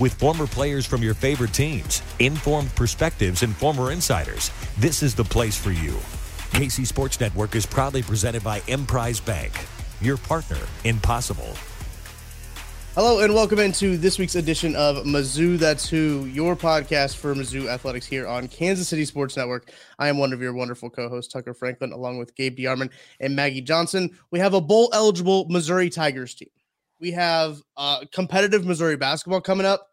With former players from your favorite teams, informed perspectives, and former insiders, this is the place for you. KC Sports Network is proudly presented by Emprise Bank, your partner in possible. Hello and welcome into this week's edition of Mizzou That's Who, your podcast for Mizzou Athletics here on Kansas City Sports Network. I am one of your wonderful co-hosts, Tucker Franklin, along with Gabe DeArmond and Maggie Johnson. We have a bowl eligible Missouri Tigers team. We have uh, competitive Missouri basketball coming up.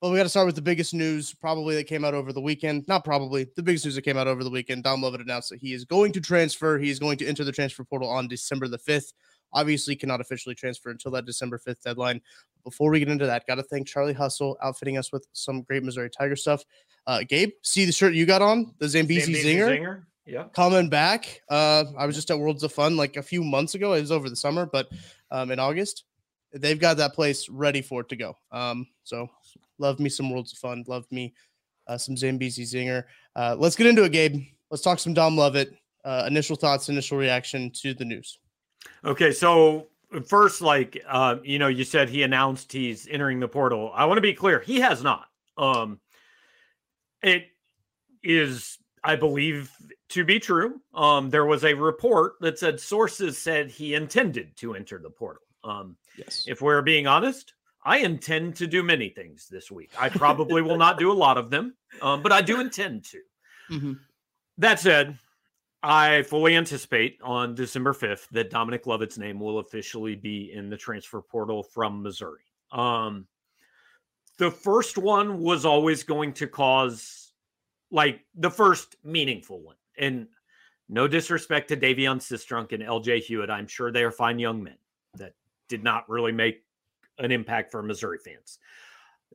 Well, we got to start with the biggest news probably that came out over the weekend. Not probably the biggest news that came out over the weekend. Dom Lovett announced that he is going to transfer. He is going to enter the transfer portal on December the 5th. Obviously, cannot officially transfer until that December 5th deadline. Before we get into that, got to thank Charlie Hustle outfitting us with some great Missouri Tiger stuff. Uh, Gabe, see the shirt you got on, the Zambezi, Zambezi Zinger, Zinger. Yeah. coming back. Uh, I was just at Worlds of Fun like a few months ago. It was over the summer, but um, in August, they've got that place ready for it to go. Um, so love me some Worlds of Fun. Love me uh, some Zambezi Zinger. Uh, let's get into it, Gabe. Let's talk some Dom Lovett. Uh, initial thoughts, initial reaction to the news. Okay. So first, like uh, you know, you said he announced he's entering the portal. I want to be clear, he has not. Um, it is, I believe, to be true. Um, there was a report that said sources said he intended to enter the portal. Um, Yes. if we're being honest, I intend to do many things this week. I probably will not do a lot of them, um, but I do intend to. Mm-hmm. That said, I fully anticipate on December 5th that Dominic Lovett's name will officially be in the transfer portal from Missouri. Um, the first one was always going to cause, like, the first meaningful one. And no disrespect to Davion Sistrunk and LJ Hewitt. I'm sure they are fine young men that did not really make an impact for Missouri fans.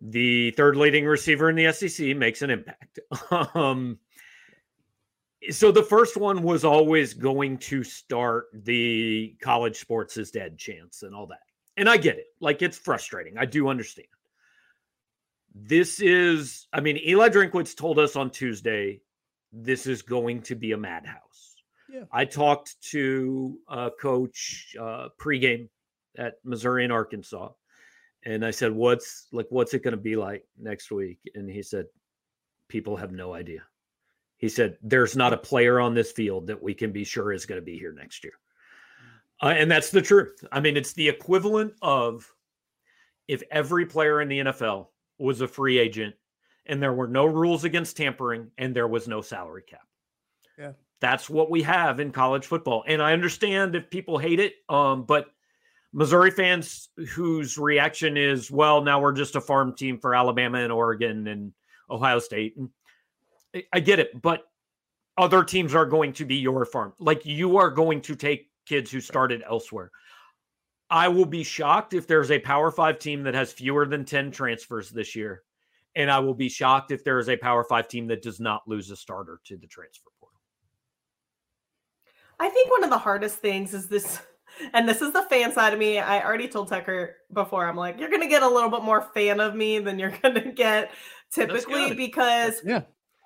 The third leading receiver in the SEC makes an impact. um, so the first one was always going to start the college sports is dead chance and all that. And I get it. Like it's frustrating. I do understand. This is, I mean, Eli Drinkwitz told us on Tuesday this is going to be a madhouse. Yeah. I talked to uh, coach uh, pregame at Missouri and Arkansas, and I said, "What's like? What's it going to be like next week?" And he said, "People have no idea." He said, "There's not a player on this field that we can be sure is going to be here next year," uh, and that's the truth. I mean, it's the equivalent of if every player in the NFL was a free agent and there were no rules against tampering and there was no salary cap. Yeah. That's what we have in college football. And I understand if people hate it, um, but Missouri fans whose reaction is, well, now we're just a farm team for Alabama and Oregon and Ohio State. And I- get it, but other teams are going to be your farm. Like you are going to take kids who started elsewhere. I will be shocked if there's a Power Five team that has fewer than 10 transfers this year. And I will be shocked if there is a Power Five team that does not lose a starter to the transfer portal. I think one of the hardest things is this, and this is the fan side of me. I already told Tucker before, I'm like, you're going to get a little bit more fan of me than you're going to get typically because Yeah.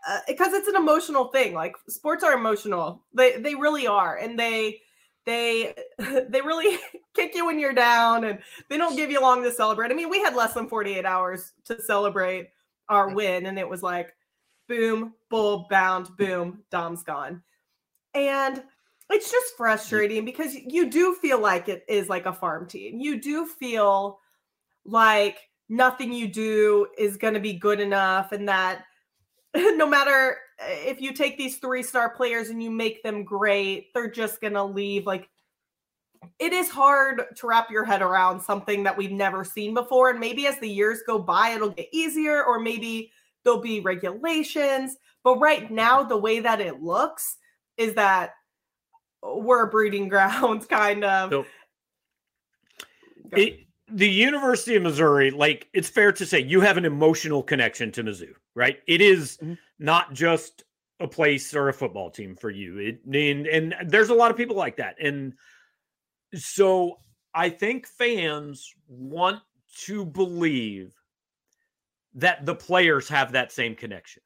uh, because it's an emotional thing. Like sports are emotional. They they really are, and they they they really kick you when you're down and they don't give you long to celebrate. I mean, we had less than 48 hours to celebrate our win and it was like boom, bull bound, boom, Dom's gone. And it's just frustrating because you do feel like it is like a farm team. You do feel like nothing you do is going to be good enough and that no matter eh, if you take these three star players and you make them great, they're just going to leave. Like, it is hard to wrap your head around something that we've never seen before. And maybe as the years go by, it'll get easier, or maybe there'll be regulations. But right now, the way that it looks is that we're breeding grounds, kind of. So, it, the University of Missouri, like it's fair to say, you have an emotional connection to Mizzou, right? It is mm-hmm. not just a place or a football team for you. It and, and there's a lot of people like that. And so I think fans want to believe that the players have that same connection.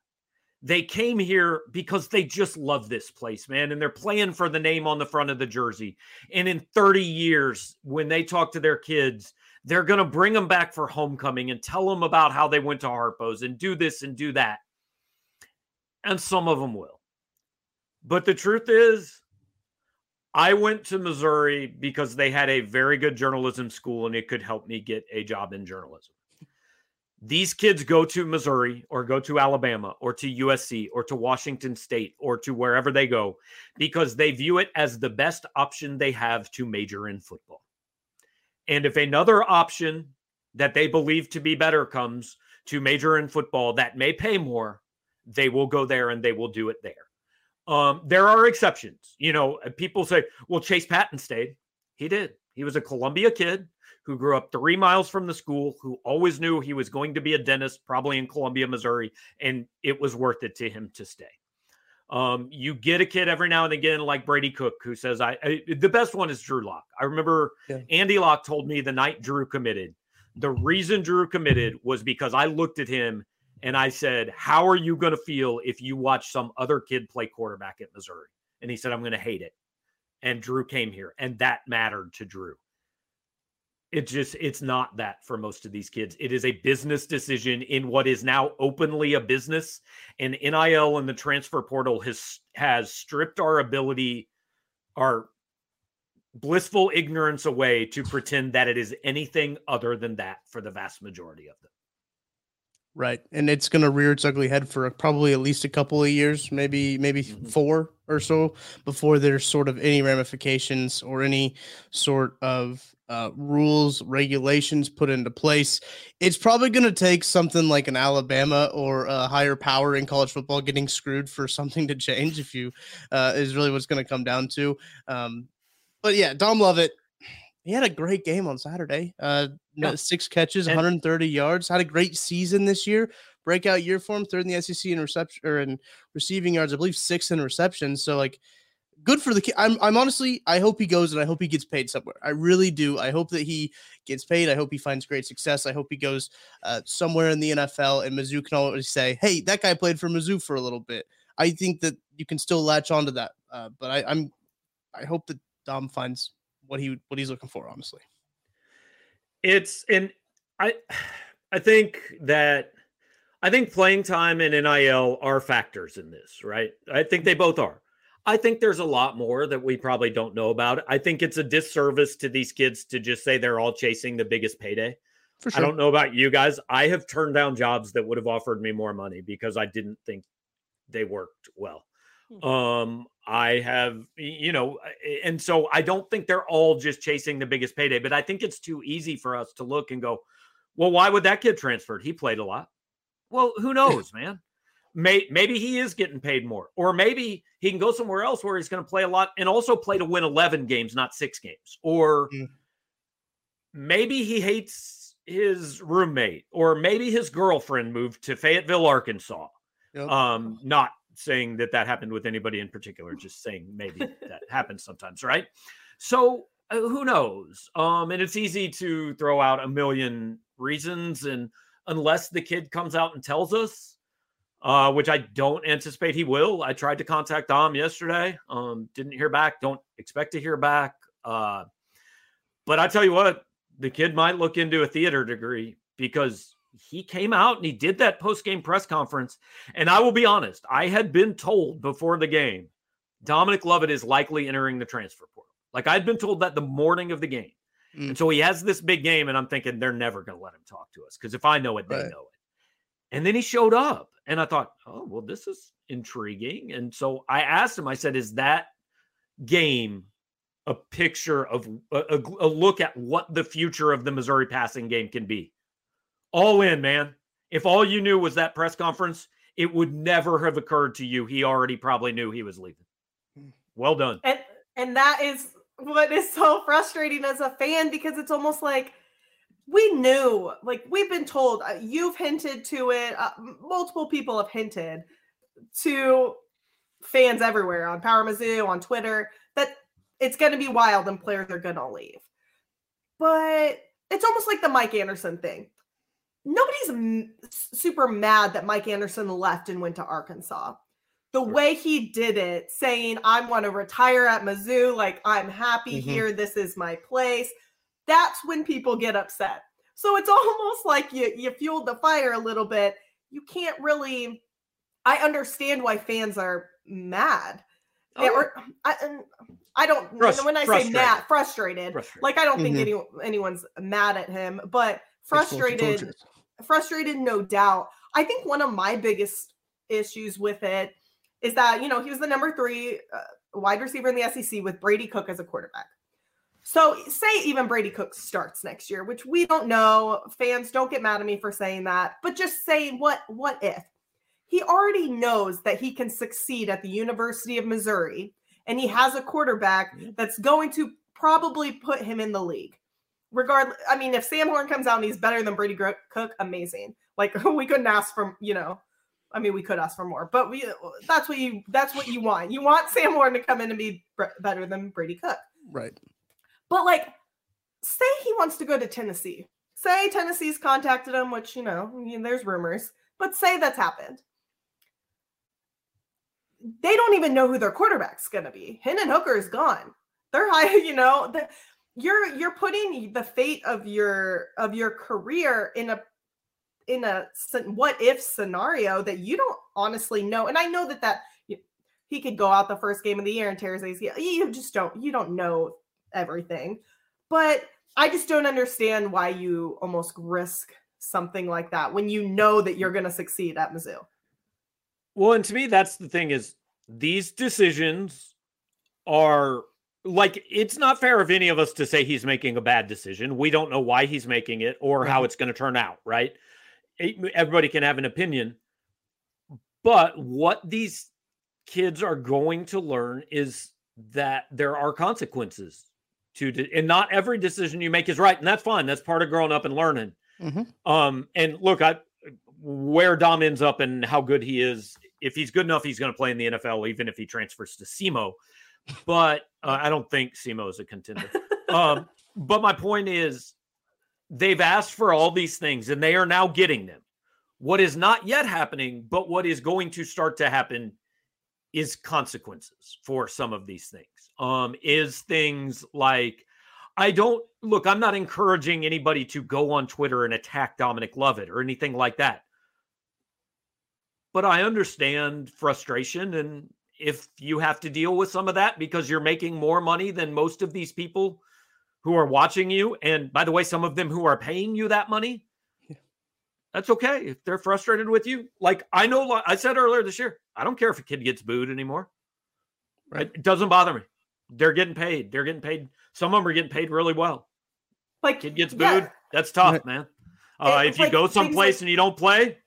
They came here because they just love this place, man, and they're playing for the name on the front of the jersey. And in 30 years, when they talk to their kids, they're going to bring them back for homecoming and tell them about how they went to Harpo's and do this and do that. And some of them will. But the truth is, I went to Missouri because they had a very good journalism school and it could help me get a job in journalism. These kids go to Missouri or go to Alabama or to USC or to Washington State or to wherever they go because they view it as the best option they have to major in football. And if another option that they believe to be better comes to major in football that may pay more, they will go there and they will do it there. Um, there are exceptions. You know, uh, people say, well, Chase Patton stayed. He did. He was a Columbia kid who grew up three miles from the school, who always knew he was going to be a dentist, probably in Columbia, Missouri, and it was worth it to him to stay. Um, you get a kid every now and again, like Brady Cook, who says, I, I the best one is Drew Lock. I remember yeah. Andy Lock told me the night Drew committed, the reason Drew committed was because I looked at him and I said, How are you going to feel if you watch some other kid play quarterback at Missouri? And he said, I'm going to hate it. And Drew came here, and that mattered to Drew it just it's not that for most of these kids it is a business decision in what is now openly a business and NIL and the transfer portal has has stripped our ability our blissful ignorance away to pretend that it is anything other than that for the vast majority of them Right. And it's going to rear its ugly head for probably at least a couple of years, maybe maybe mm-hmm. 4 or so before there's sort of any ramifications or any sort of uh, rules, regulations put into place. It's probably going to take something like an Alabama or a higher power in college football getting screwed for something to change. If you uh, is really what's going to come down to. Um, but yeah, Dom Lovett he had a great game on Saturday. Uh, yeah. six catches, and, 130 yards. Had a great season this year. Breakout year for him, third in the SEC in reception or in receiving yards. I believe six in receptions. So like, good for the kid. I'm I'm honestly, I hope he goes and I hope he gets paid somewhere. I really do. I hope that he gets paid. I hope he finds great success. I hope he goes uh, somewhere in the NFL and Mizzou can always say, "Hey, that guy played for Mizzou for a little bit." I think that you can still latch onto that. Uh, but I, I'm, I hope that Dom finds what he what he's looking for, honestly. It's and I I think that I think playing time and NIL are factors in this, right? I think they both are. I think there's a lot more that we probably don't know about. I think it's a disservice to these kids to just say they're all chasing the biggest payday. Sure. I don't know about you guys. I have turned down jobs that would have offered me more money because I didn't think they worked well. Hmm. Um, I have, you know, and so I don't think they're all just chasing the biggest payday, but I think it's too easy for us to look and go, well, why would that kid transferred? He played a lot. Well, who knows, man? May, maybe he is getting paid more, or maybe he can go somewhere else where he's going to play a lot and also play to win 11 games, not six games. Or mm. maybe he hates his roommate, or maybe his girlfriend moved to Fayetteville, Arkansas. Yep. Um, not saying that that happened with anybody in particular, just saying maybe that happens sometimes, right? So uh, who knows? Um, and it's easy to throw out a million reasons, and unless the kid comes out and tells us, uh, which I don't anticipate he will. I tried to contact Dom yesterday, um, didn't hear back. Don't expect to hear back. Uh, but I tell you what, the kid might look into a theater degree because he came out and he did that post game press conference. And I will be honest, I had been told before the game, Dominic Lovett is likely entering the transfer portal. Like I'd been told that the morning of the game. Mm. And so he has this big game, and I'm thinking they're never going to let him talk to us because if I know it, they right. know it. And then he showed up, and I thought, oh, well, this is intriguing. And so I asked him, I said, is that game a picture of a, a, look at what the future of the Missouri passing game can be? All in, man. If all you knew was that press conference, it would never have occurred to you. He already probably knew he was leaving. Hmm. Well done. And and that is what is so frustrating as a fan because it's almost like we knew, like we've been told, uh, you've hinted to it, uh, multiple people have hinted to fans everywhere on Power Mizzou, on Twitter, that it's going to be wild and players are going to leave. But it's almost like the Mike Anderson thing. Nobody's m- super mad that Mike Anderson left and went to Arkansas the way he did it, saying, I want to retire at Mizzou, like I'm happy mm-hmm. here, this is my place. That's when people get upset. So it's almost like you you fueled the fire a little bit. You can't really I understand why fans are mad. Oh. Or, I, I don't Frust- when I say mad, frustrated, frustrated. Like I don't think mm-hmm. any, anyone's mad at him, but frustrated, frustrated, no doubt. I think one of my biggest issues with it is that, you know, he was the number three uh, wide receiver in the SEC with Brady Cook as a quarterback. So, say even Brady Cook starts next year, which we don't know. Fans don't get mad at me for saying that, but just saying what what if he already knows that he can succeed at the University of Missouri and he has a quarterback that's going to probably put him in the league. Regardless, I mean, if Sam Horn comes out and he's better than Brady Cook, amazing. Like we couldn't ask for, you know, I mean, we could ask for more, but we that's what you that's what you want. You want Sam Horn to come in and be better than Brady Cook. Right. But like say he wants to go to Tennessee. Say Tennessee's contacted him, which you know, there's rumors, but say that's happened. They don't even know who their quarterback's going to be. Hendon Hooker is gone. They're high, you know, the, you're you're putting the fate of your of your career in a in a what if scenario that you don't honestly know. And I know that that he could go out the first game of the year and tear his ACL. You just don't you don't know everything. But I just don't understand why you almost risk something like that when you know that you're going to succeed at Mizzou. Well, and to me, that's the thing is these decisions are like it's not fair of any of us to say he's making a bad decision. We don't know why he's making it or how mm-hmm. it's going to turn out, right? everybody can have an opinion. But what these kids are going to learn is that there are consequences to de- and not every decision you make is right and that's fine that's part of growing up and learning mm-hmm. um and look i where dom ends up and how good he is if he's good enough he's going to play in the nfl even if he transfers to SEMO but uh, i don't think SEMO is a contender um but my point is they've asked for all these things and they are now getting them. What is not yet happening, but what is going to start to happen is consequences for some of these things. Um, is things like I don't look, I'm not encouraging anybody to go on Twitter and attack Dominic Lovett or anything like that. But I understand frustration and if you have to deal with some of that because you're making more money than most of these people who are watching you, and by the way, some of them who are paying you that money, that's okay. If they're frustrated with you, like I know, I said earlier this year, I don't care if a kid gets booed anymore. Right? It doesn't bother me. They're getting paid. They're getting paid. Some of them are getting paid really well. Like kid gets booed, yeah. that's tough, man. Uh, if you like, go someplace like, and you don't play,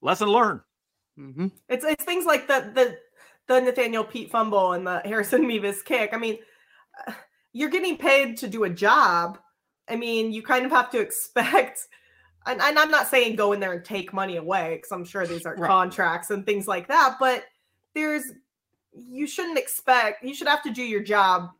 lesson learned. Mm-hmm. It's it's things like the the the Nathaniel Peat fumble and the Harrison Mevis kick. I mean, you're getting paid to do a job. I mean, you kind of have to expect, and, and I'm not saying go in there and take money away because I'm sure these are right. contracts and things like that, but there's, you shouldn't expect, you should have to do your job.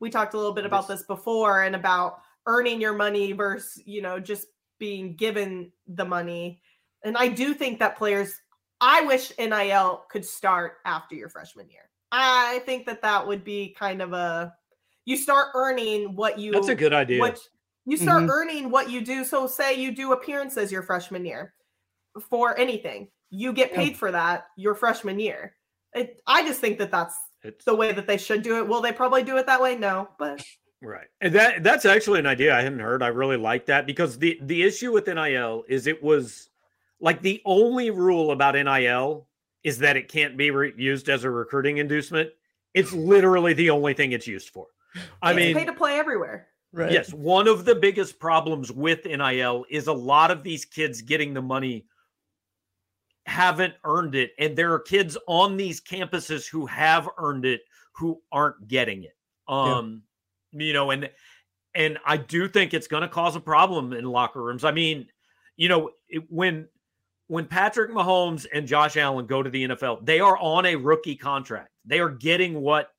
We talked a little bit about this before and about earning your money versus, you know, just being given the money. And I do think that players, I wish NIL could start after your freshman year. I think that that would be kind of a you start earning what you That's a good idea. What you start Mhm. earning what you do. So say you do appearances your freshman year for anything, you get Yeah. paid for that your freshman year. It, I just think that that's It's the way that they should do it. Will they probably do it that way? No, but Right. And that that's actually an idea I hadn't heard. I really like that because the the issue with NIL is it was like the only rule about NIL is that it can't be re- used as a recruiting inducement. It's literally the only thing it's used for. I it's mean, pay to play everywhere. Right. yes, one of the biggest problems with NIL is a lot of these kids getting the money haven't earned it and there are kids on these campuses who have earned it who aren't getting it. Um you know and and I do think it's going to cause a problem in locker rooms. I mean, you know, it, when when Patrick Mahomes and Josh Allen go to the NFL, they are on a rookie contract. They are getting what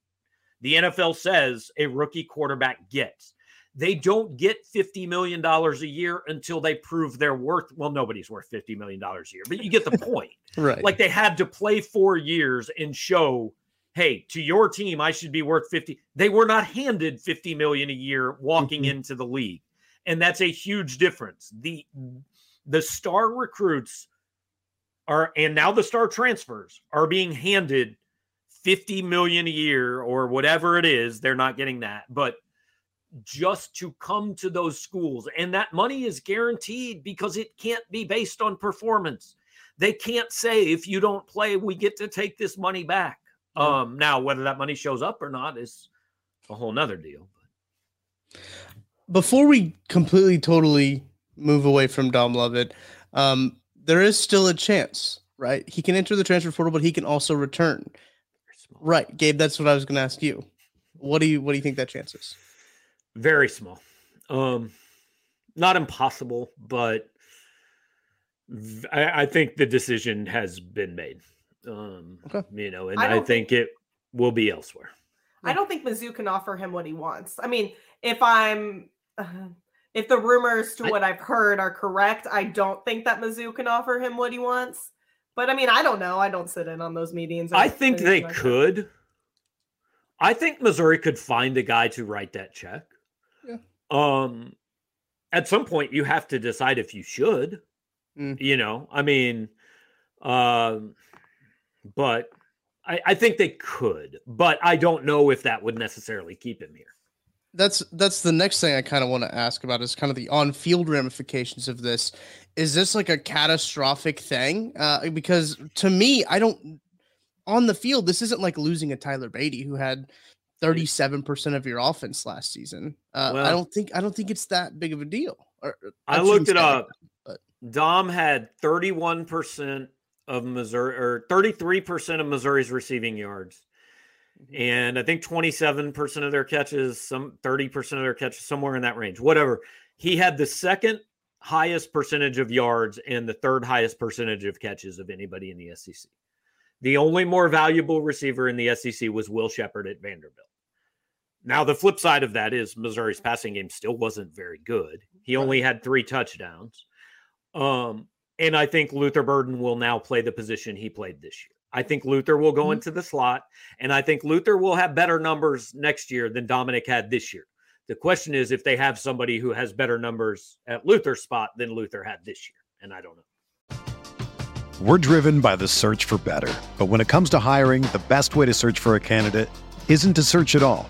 the NFL says a rookie quarterback gets. They don't get $50 million a year until they prove their worth. Well, nobody's worth $50 million a year, but you get the point. Right. like they had to play four years and show, hey, to your team, I should be worth 50. They were not handed 50 million a year walking Mhm. into the league. And that's a huge difference. The the star recruits are and now the star transfers are being handed 50 million a year or whatever it is. They're not getting that, but just to come to those schools and that money is guaranteed because it can't be based on performance. They can't say if you don't play, we get to take this money back. Um, now whether that money shows up or not is a whole nother deal. before we completely totally move away from Dom Lovett, um, there is still a chance, right? He can enter the transfer portal, but he can also return. Right, Gabe. That's what I was going to ask you. What do you What do you think that chance is? Very small. Um, not impossible, but I think the decision has been made. Um, Okay. you know, and I I, don't think it will be elsewhere. I don't think Mizzou can offer him what he wants. I mean, if I'm, uh, if the rumors to I- what I've heard are correct, I don't think that Mizzou can offer him what he wants. But I mean, I don't know. I don't sit in on those meetings. I think they like that. could. I think Missouri could find a guy to write that check. Um, at some point, you have to decide if you should. Mm. You know, I mean, um, but I, I think they could, but I don't know if that would necessarily keep him here. That's that's the next thing I kind of want to ask about is kind of the on-field ramifications of this. Is this like a catastrophic thing? Uh, because to me, I don't. On the field, this isn't like losing a Tyler Badie who had thirty-seven percent of your offense last season. Uh, I don't think I don't think it's that big of a deal. Or, I looked it up. that, Dom had 31% of Missouri or 33% of Missouri's receiving yards. Mhm. And I think 27% of their catches, some 30% of their catches, somewhere in that range, whatever. He had the second highest percentage of yards and the third highest percentage of catches of anybody in the SEC. The only more valuable receiver in the SEC was Will Sheppard at Vanderbilt. Now, the flip side of that is Missouri's passing game still wasn't very good. He Right. only had three touchdowns. Um, and I think Luther Burden will now play the position he played this year. I think Luther will go Mhm. into the slot, and I think Luther will have better numbers next year than Dominic had this year. The question is if they have somebody who has better numbers at Luther's spot than Luther had this year, and I don't know. We're driven by the search for better. But when it comes to hiring, the best way to search for a candidate isn't to search at all.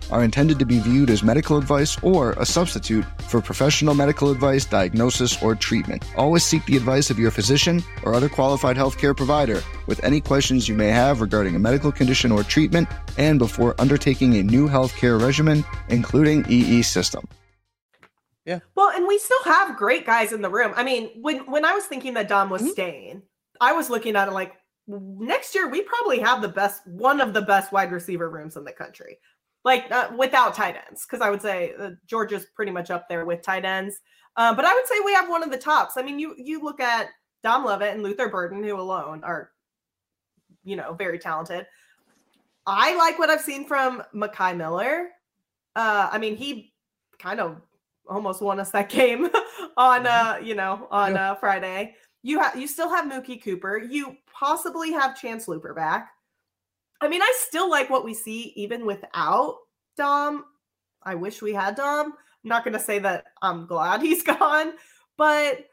are intended to be viewed as medical advice or a substitute for professional medical advice, diagnosis, or treatment. Always seek the advice of your physician or other qualified healthcare provider with any questions you may have regarding a medical condition or treatment and before undertaking a new healthcare regimen, including EE system. Yeah. Well, and we still have great guys in the room. I mean, when when I was thinking that Dom was Mhm. staying, I was looking at it like next year we probably have the best one of the best wide receiver rooms in the country. Like uh, without tight ends, because I would say uh, Georgia's pretty much up there with tight ends. Uh, but I would say we have one of the tops. I mean, you you look at Dom Lovett and Luther Burden, who alone are, you know, very talented. I like what I've seen from Mekhi Miller. Uh, I mean, he kind of almost won us that game on uh, you know, on uh Friday. You have you still have Mookie Cooper. You possibly have Chance Luper back. I mean, I still like what we see even without Dom. I wish we had Dom. I'm not going to say that I'm glad he's gone, but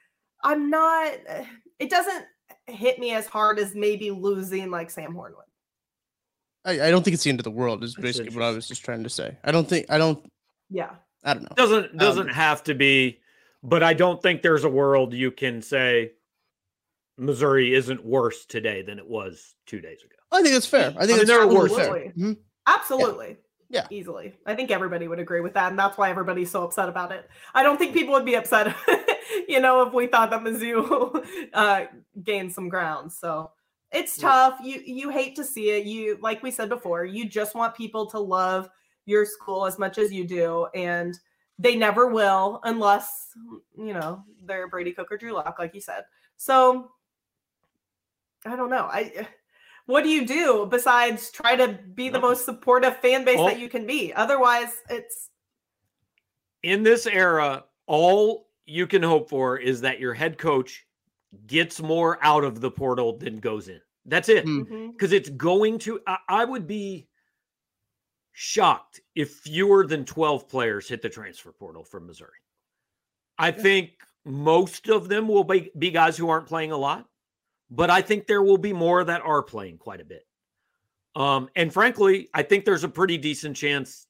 I'm not it doesn't hit me as hard as maybe losing like Sam Hornwood. I, I don't think it's the end of the world. Is That's basically what I was just trying to say. I don't think I don't Yeah. I don't know. doesn't doesn't Um, have to be but i don't think there's a world you can say missouri isn't worse today than it was two days ago I think that's fair. I think I mean, that's there are totally worse. fair. Absolutely. Mhm. Absolutely. Yeah. Easily. I think everybody would agree with that. And that's why everybody's so upset about it. I don't think people would be upset, you know, if we thought that Mizzou uh, gained some ground. So it's Yeah. tough. You you hate to see it. You like we said before, you just want people to love your school as much as you do. And they never will unless, you know, they're Brady Cook or Drew Lock, like you said. So I don't know. I what do you do besides try to be the most supportive fan base Well- that you can be? Otherwise, it's in this era all you can hope for is that your head coach gets more out of the portal than goes in that's it Hmm. Mhm. because it's going to I, I would be shocked if fewer than 12 players hit the transfer portal from missouri i think most of them will be, be guys who aren't playing a lot but i think there will be more that are playing quite a bit um, and frankly i think there's a pretty decent chance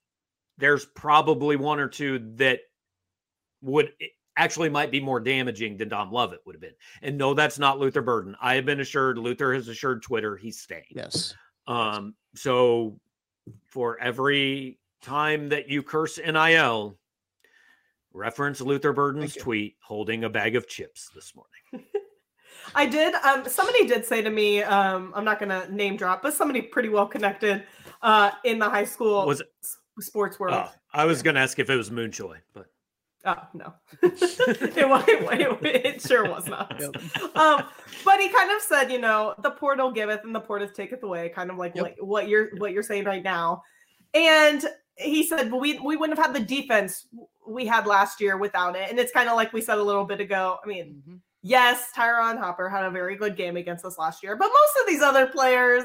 there's probably one or two that would actually might be more damaging than Dom Lovett would have been. And no, that's not Luther Burden. I have been assured, Luther has assured Twitter he's staying. Yes. Um, so for every time that you curse NIL, reference Luther Burden's tweet holding a bag of chips this morning. I did. Um, somebody did say to me, um, I'm not going to name drop, but somebody pretty well connected uh, in the high school Was it? sports world. Oh, I was going to ask if it was Moonchoy, but Oh no, it, wa- it, it sure was not. Yep. Um, but he kind of said, you know, the portal giveth and the portal taketh away, kind of like Yep. what, what you're what you're saying right now. And he said, well, we we wouldn't have had the defense we had last year without it. And it's kind of like we said a little bit ago. I mean, Mhm. Yes, Ty'Ron Hopper had a very good game against us last year, but most of these other players,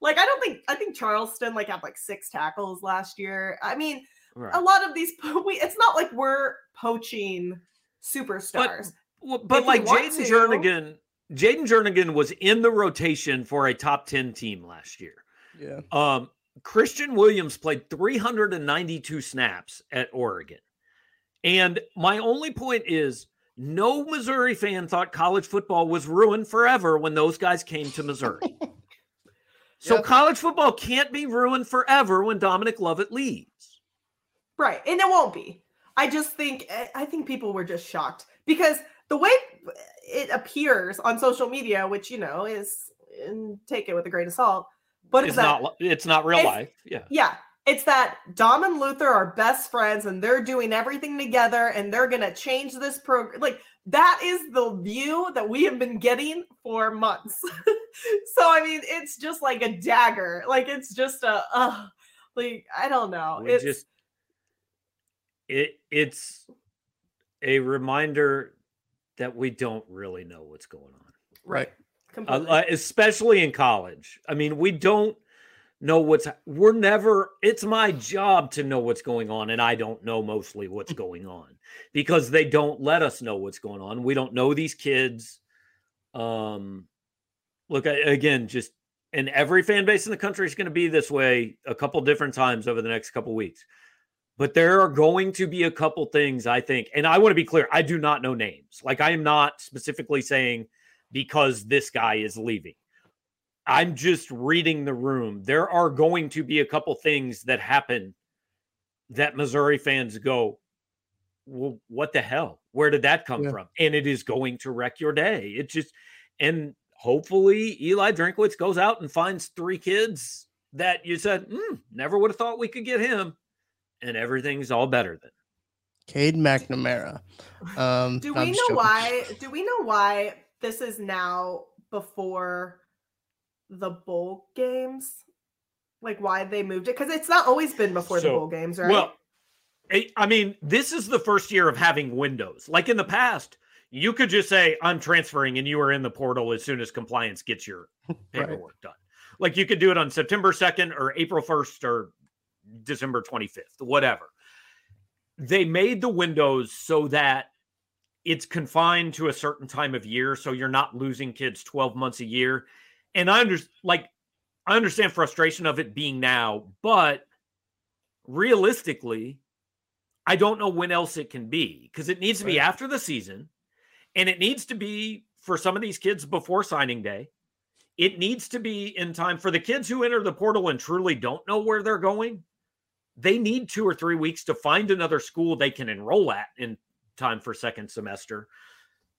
like I don't think I think Charleston like had like six tackles last year. I mean, right. a lot of these we it's not like we're poaching superstars. Well, but If like want Jayden Jernigan, Jayden Jernigan was in the rotation for a top 10 team last year. Yeah. Um, Christian Williams played 392 snaps at Oregon. And my only point is no Missouri fan thought college football was ruined forever when those guys came to Missouri. so Yep. college football can't be ruined forever when Dominic Lovett leaves. Right. And it won't be. I just think I- I think people were just shocked because the way it appears on social media, which you know is and take it with a grain of salt, but it's that, not it's not real it's- life. Yeah. yeah, it's that Dom and Luther are best friends and they're doing everything together and they're gonna change this program. Like that is the view that we have been getting for months. so I mean, it's just like a dagger. Like it's just a uh, like I don't know. we It's just it it's a reminder that we don't really know what's going on right. uh, especially in college i mean we don't know what's we're never it's my job to know what's going on and i don't know mostly what's going on because they don't let us know what's going on. We don't know these kids um look I- again just and every fan base in the country is going to be this way a couple different times over the next couple weeks but there are going to be a couple things i think and i want to be clear i do not know names. Like i am not specifically saying because this guy is leaving i'm just reading the room there are going to be a couple things that happen that missouri fans go well, what the hell where did that come Yeah. from and it is going to wreck your day it just and hopefully eli drinkwitz goes out and finds three kids that you said "Hmm, never would have thought we could get him and everything's all better then. Cade McNamara. Um, Do we know joking. why? Do we know why this is now before the bowl games? Like why they moved it? Because it's not always been before the bowl games, right? Well, I- mean, this is the first year of having windows. Like in the past, you could just say, I'm transferring, and you are in the portal as soon as compliance gets your paperwork done. Like you could do it on September 2nd or April 1st or December 25th, whatever. They made the windows so that it's confined to a certain time of year. So you're not losing kids 12 months a year. And I understand, like, I understand frustration of it being now, but realistically, I don't know when else it can be because it needs to be after the season and it needs to be for some of these kids before signing day. It needs to be in time for the kids who enter the portal and truly don't know where they're going. They need two or three weeks to find another school they can enroll at in time for second semester.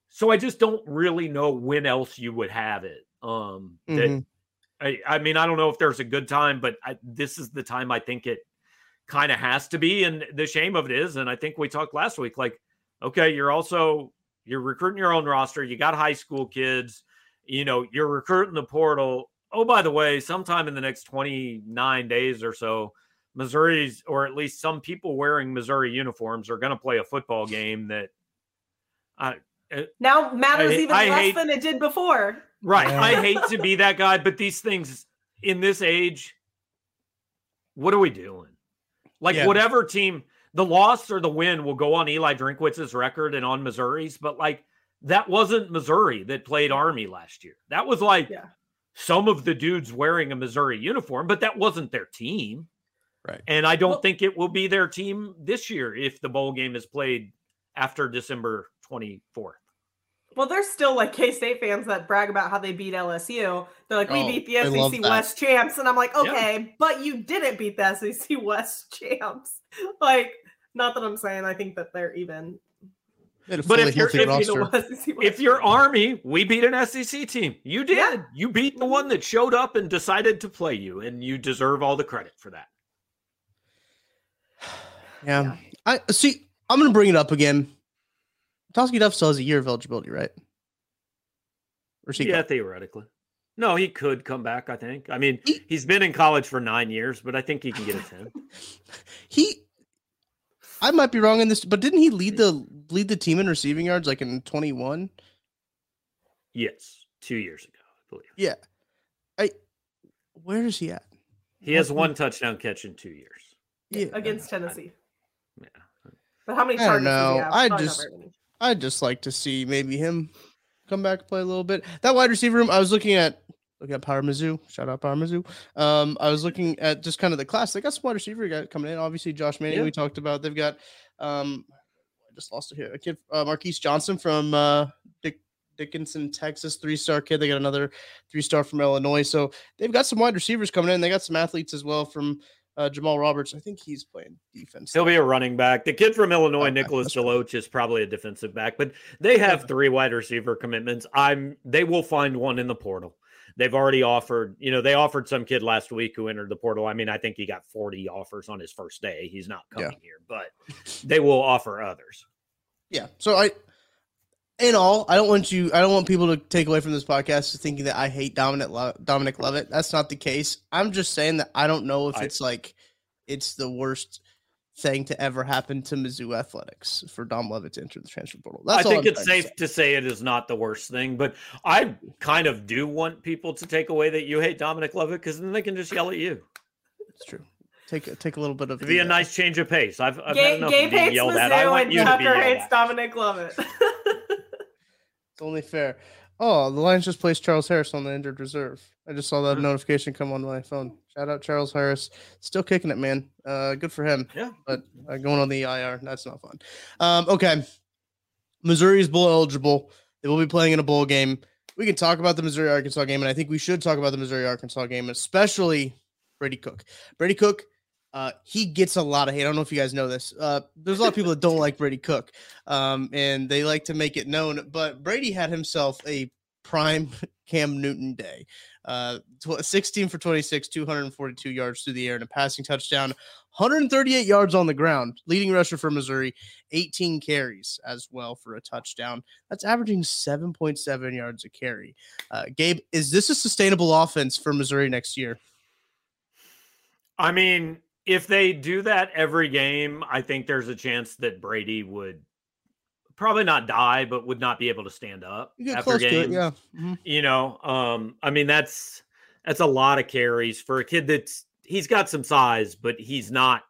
So I just don't really know when else you would have it. Um, that Mhm. I, I mean, I don't know if there's a good time, but I, this is the time I think it kind of has to be. And the shame of it is, and I think we talked last week, like, okay, you're also you're recruiting your own roster. You got high school kids. You know, you're recruiting the portal. Oh, by the way, sometime in the next 29 days or so, Missouri's, or at least some people wearing Missouri uniforms, are going to play a football game that. I, now matters I- even I less hate- than it did before. Right. Yeah. I hate to be that guy, but these things in this age, what are we doing? Like Yeah. whatever team, the loss or the win will go on Eli Drinkwitz's record and on Missouri's, but like that wasn't Missouri that played Army last year. That was like Yeah. some of the dudes wearing a Missouri uniform, but that wasn't their team. Right. And I don't Well- think it will be their team this year if the bowl game is played after December 24th. Well, there's still like K State fans that brag about how they beat LSU. They're like, we Oh, beat the I SEC. West champs. And I'm like, okay, but you didn't beat the SEC West champs. Like, not that I'm saying I think that they're even. They had a But if you're- if you know roster. SEC West if you're. Army, we beat an SEC team. You did. Yeah. You beat the one that mm-hmm. showed up and decided to play you, and you deserve all the credit for that. Yeah. Yeah. I see. I'm gonna bring it up again. Tauskie Dove still has a year of eligibility, right? Or is he yeah, gone? theoretically. No, he could come back. I think. I mean, He- he's been in college for nine years, but I think he can get a ten. he I might be wrong in this, but didn't he lead the mm. lead the team in receiving yards like in 21? yes, two years ago, I believe. Yeah. I where is he at? He has one touchdown catch in two years. Yeah. against Tennessee. Yeah. But how many I don't targets does he know. have? I just- very many. I'd just like to see maybe him come back play a little bit. That wide receiver room, I was looking at looking at Power Mizzou. Shout out Power Mizzou. Um, I was looking at just kind of the class. They got some wide receiver guy coming in. Obviously, Josh Manning, Yeah. we talked about. They've got um I just lost it here. A kid uh, Marquise Johnson from uh Dick Dickinson, Texas, three-star kid. They got another three-star from Illinois. So they've got some wide receivers coming in. They got some athletes as well from Uh, Jamal Roberts, I think he's playing defense. He'll be a running back. The kid from Illinois, Okay, Nicholas. Deloach, is probably a defensive back, but they have three wide receiver commitments. I'm they will find one in the portal. They've already offered, you know, they offered some kid last week who entered the portal. I mean, I think he got 40 offers on his first day. He's not Yeah. coming here, but they will offer others. Yeah. So I, in all, I don't want you. I don't want people to take away from this podcast thinking that I hate Dominic Lo- Dominic Lovett. That's not the case. I'm just saying that I don't know if I- it's like it's the worst thing to ever happen to Mizzou athletics for Dom Lovett to enter the transfer portal. That's I all think I'm it's trying to safe to say it is not the worst thing, but I kind of do want people to take away that you hate Dominic Lovett because then they can just yell at you. It's true. Take a- take a little bit of It'd be a uh, nice change of pace. I've, I've had Gabe, enough Gabe of being hates yelled at. I Mizzou want and you to be Tucker hates. Dominic Lovett. It's only fair. Oh, the Lions just placed Charles Harris on the injured reserve. I just saw that Hmm. notification come on my phone. Shout out Charles Harris, still kicking it, man. Uh, good for him. Yeah. but uh, going on the IR, that's not fun. Um, okay, Missouri is bowl eligible. They will be playing in a bowl game. We can talk about the Missouri Arkansas game, and I think we should talk about the Missouri Arkansas game, especially Brady Cook. Brady Cook, uh, he gets a lot of hate. I don't know if you guys know this. Uh, there's a lot of people that don't like Brady Cook, um, and they like to make it known. But Brady had himself a prime Cam Newton day. Uh, tw- 16 for 26, 242 yards through the air and a passing touchdown, 138 yards on the ground. Leading rusher for Missouri, 18 carries as well for a touchdown. That's averaging 7.7 yards a carry. Uh, Gabe, is this a sustainable offense for Missouri next year? I mean, if they do that every game, I think there's a chance that Brady would probably not die, but would not be able to stand up You after to it, yeah. Mhm. You know, um, I mean that's that's a lot of carries for a kid that's he's got some size, but he's not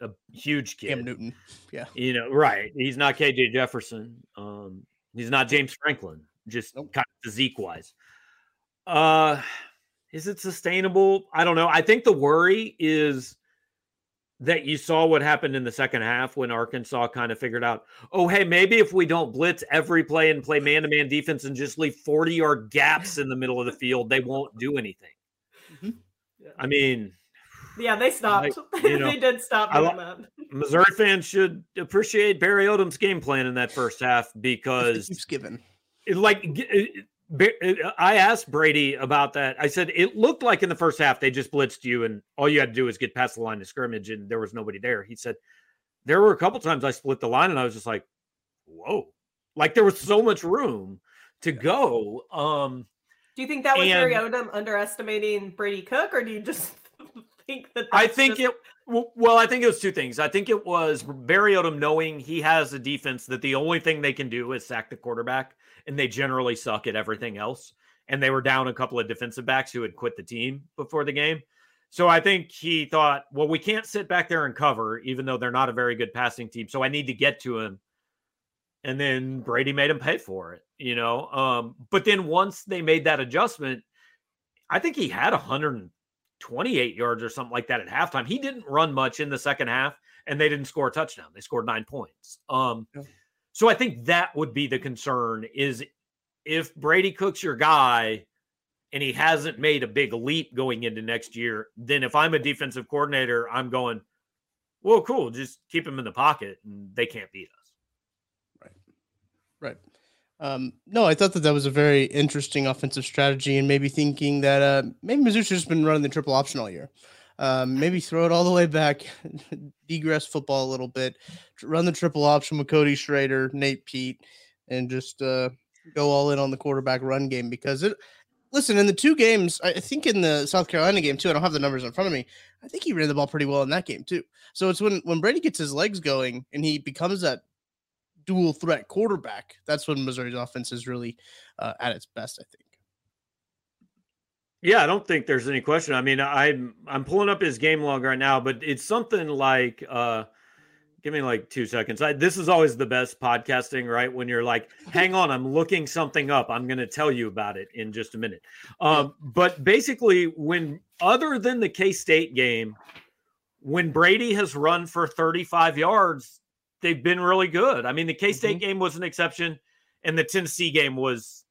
a huge kid. Cam Newton. Yeah. You know, right. He's not KJ Jefferson. Um, he's not James Franklin, just Nope. kind of physique wise. Uh is it sustainable? I don't know. I think the worry is that you saw what happened in the second half when Arkansas kind of figured out, oh, hey, maybe if we don't blitz every play and play man to man defense and just leave 40 yard gaps in the middle of the field, they won't do anything. Mhm. I mean, yeah, they stopped. you know, they did stop I doing li- that. Missouri fans should appreciate Barry Odom's game plan in that first half because keeps giving. it, like g- it- Ba- I asked Brady about that. I said it looked like in the first half they just blitzed you, and all you had to do was get past the line of scrimmage, and there was nobody there. He said there were a couple times I split the line, and I was just like, "Whoa!" Like there was so much room to go. Um, Do you think that was And- Barry Odom underestimating Brady Cook, or do you just think that? I think just- it. Well, I think it was two things. I think it was Barry Odom knowing he has a defense that the only thing they can do is sack the quarterback, and they generally suck at everything else. And they were down a couple of defensive backs who had quit the team before the game. So I think he thought, well, we can't sit back there and cover, even though they're not a very good passing team. So I need to get to him. And then Brady made him pay for it, you know. Um, but then once they made that adjustment, I think he had 128 yards or something like that at halftime. He didn't run much in the second half, and they didn't score a touchdown. They scored nine points. Um, Yeah. So I think that would be the concern is if Brady Cook's your guy and he hasn't made a big leap going into next year, then if I'm a defensive coordinator, I'm going, well, cool, just keep him in the pocket and they can't beat us. Right. Right. Um, no, I thought that that was a very interesting offensive strategy, and maybe thinking that uh, maybe Mizzou should just been running the triple option all year. Um, maybe throw it all the way back, degress football a little bit, run the triple option with Cody Schrader, Nate Peat, and just uh, go all in on the quarterback run game because it. Listen, in the two games, I think in the South Carolina game too, I don't have the numbers in front of me. I think he ran the ball pretty well in that game too. So it's when when Brady gets his legs going and he becomes that dual threat quarterback. That's when Missouri's offense is really uh, at its best, I think. Yeah, I don't think there's any question. I mean, I'm I'm pulling up his game log right now, but it's something like uh give me like 2 seconds. I, this is always the best podcasting, right? When you're like, "Hang on, I'm looking something up. I'm going to tell you about it in just a minute." Um but basically when other than the K-State game, when Brady has run for 35 yards, they've been really good. I mean, the K-State game was an exception and the Tennessee game was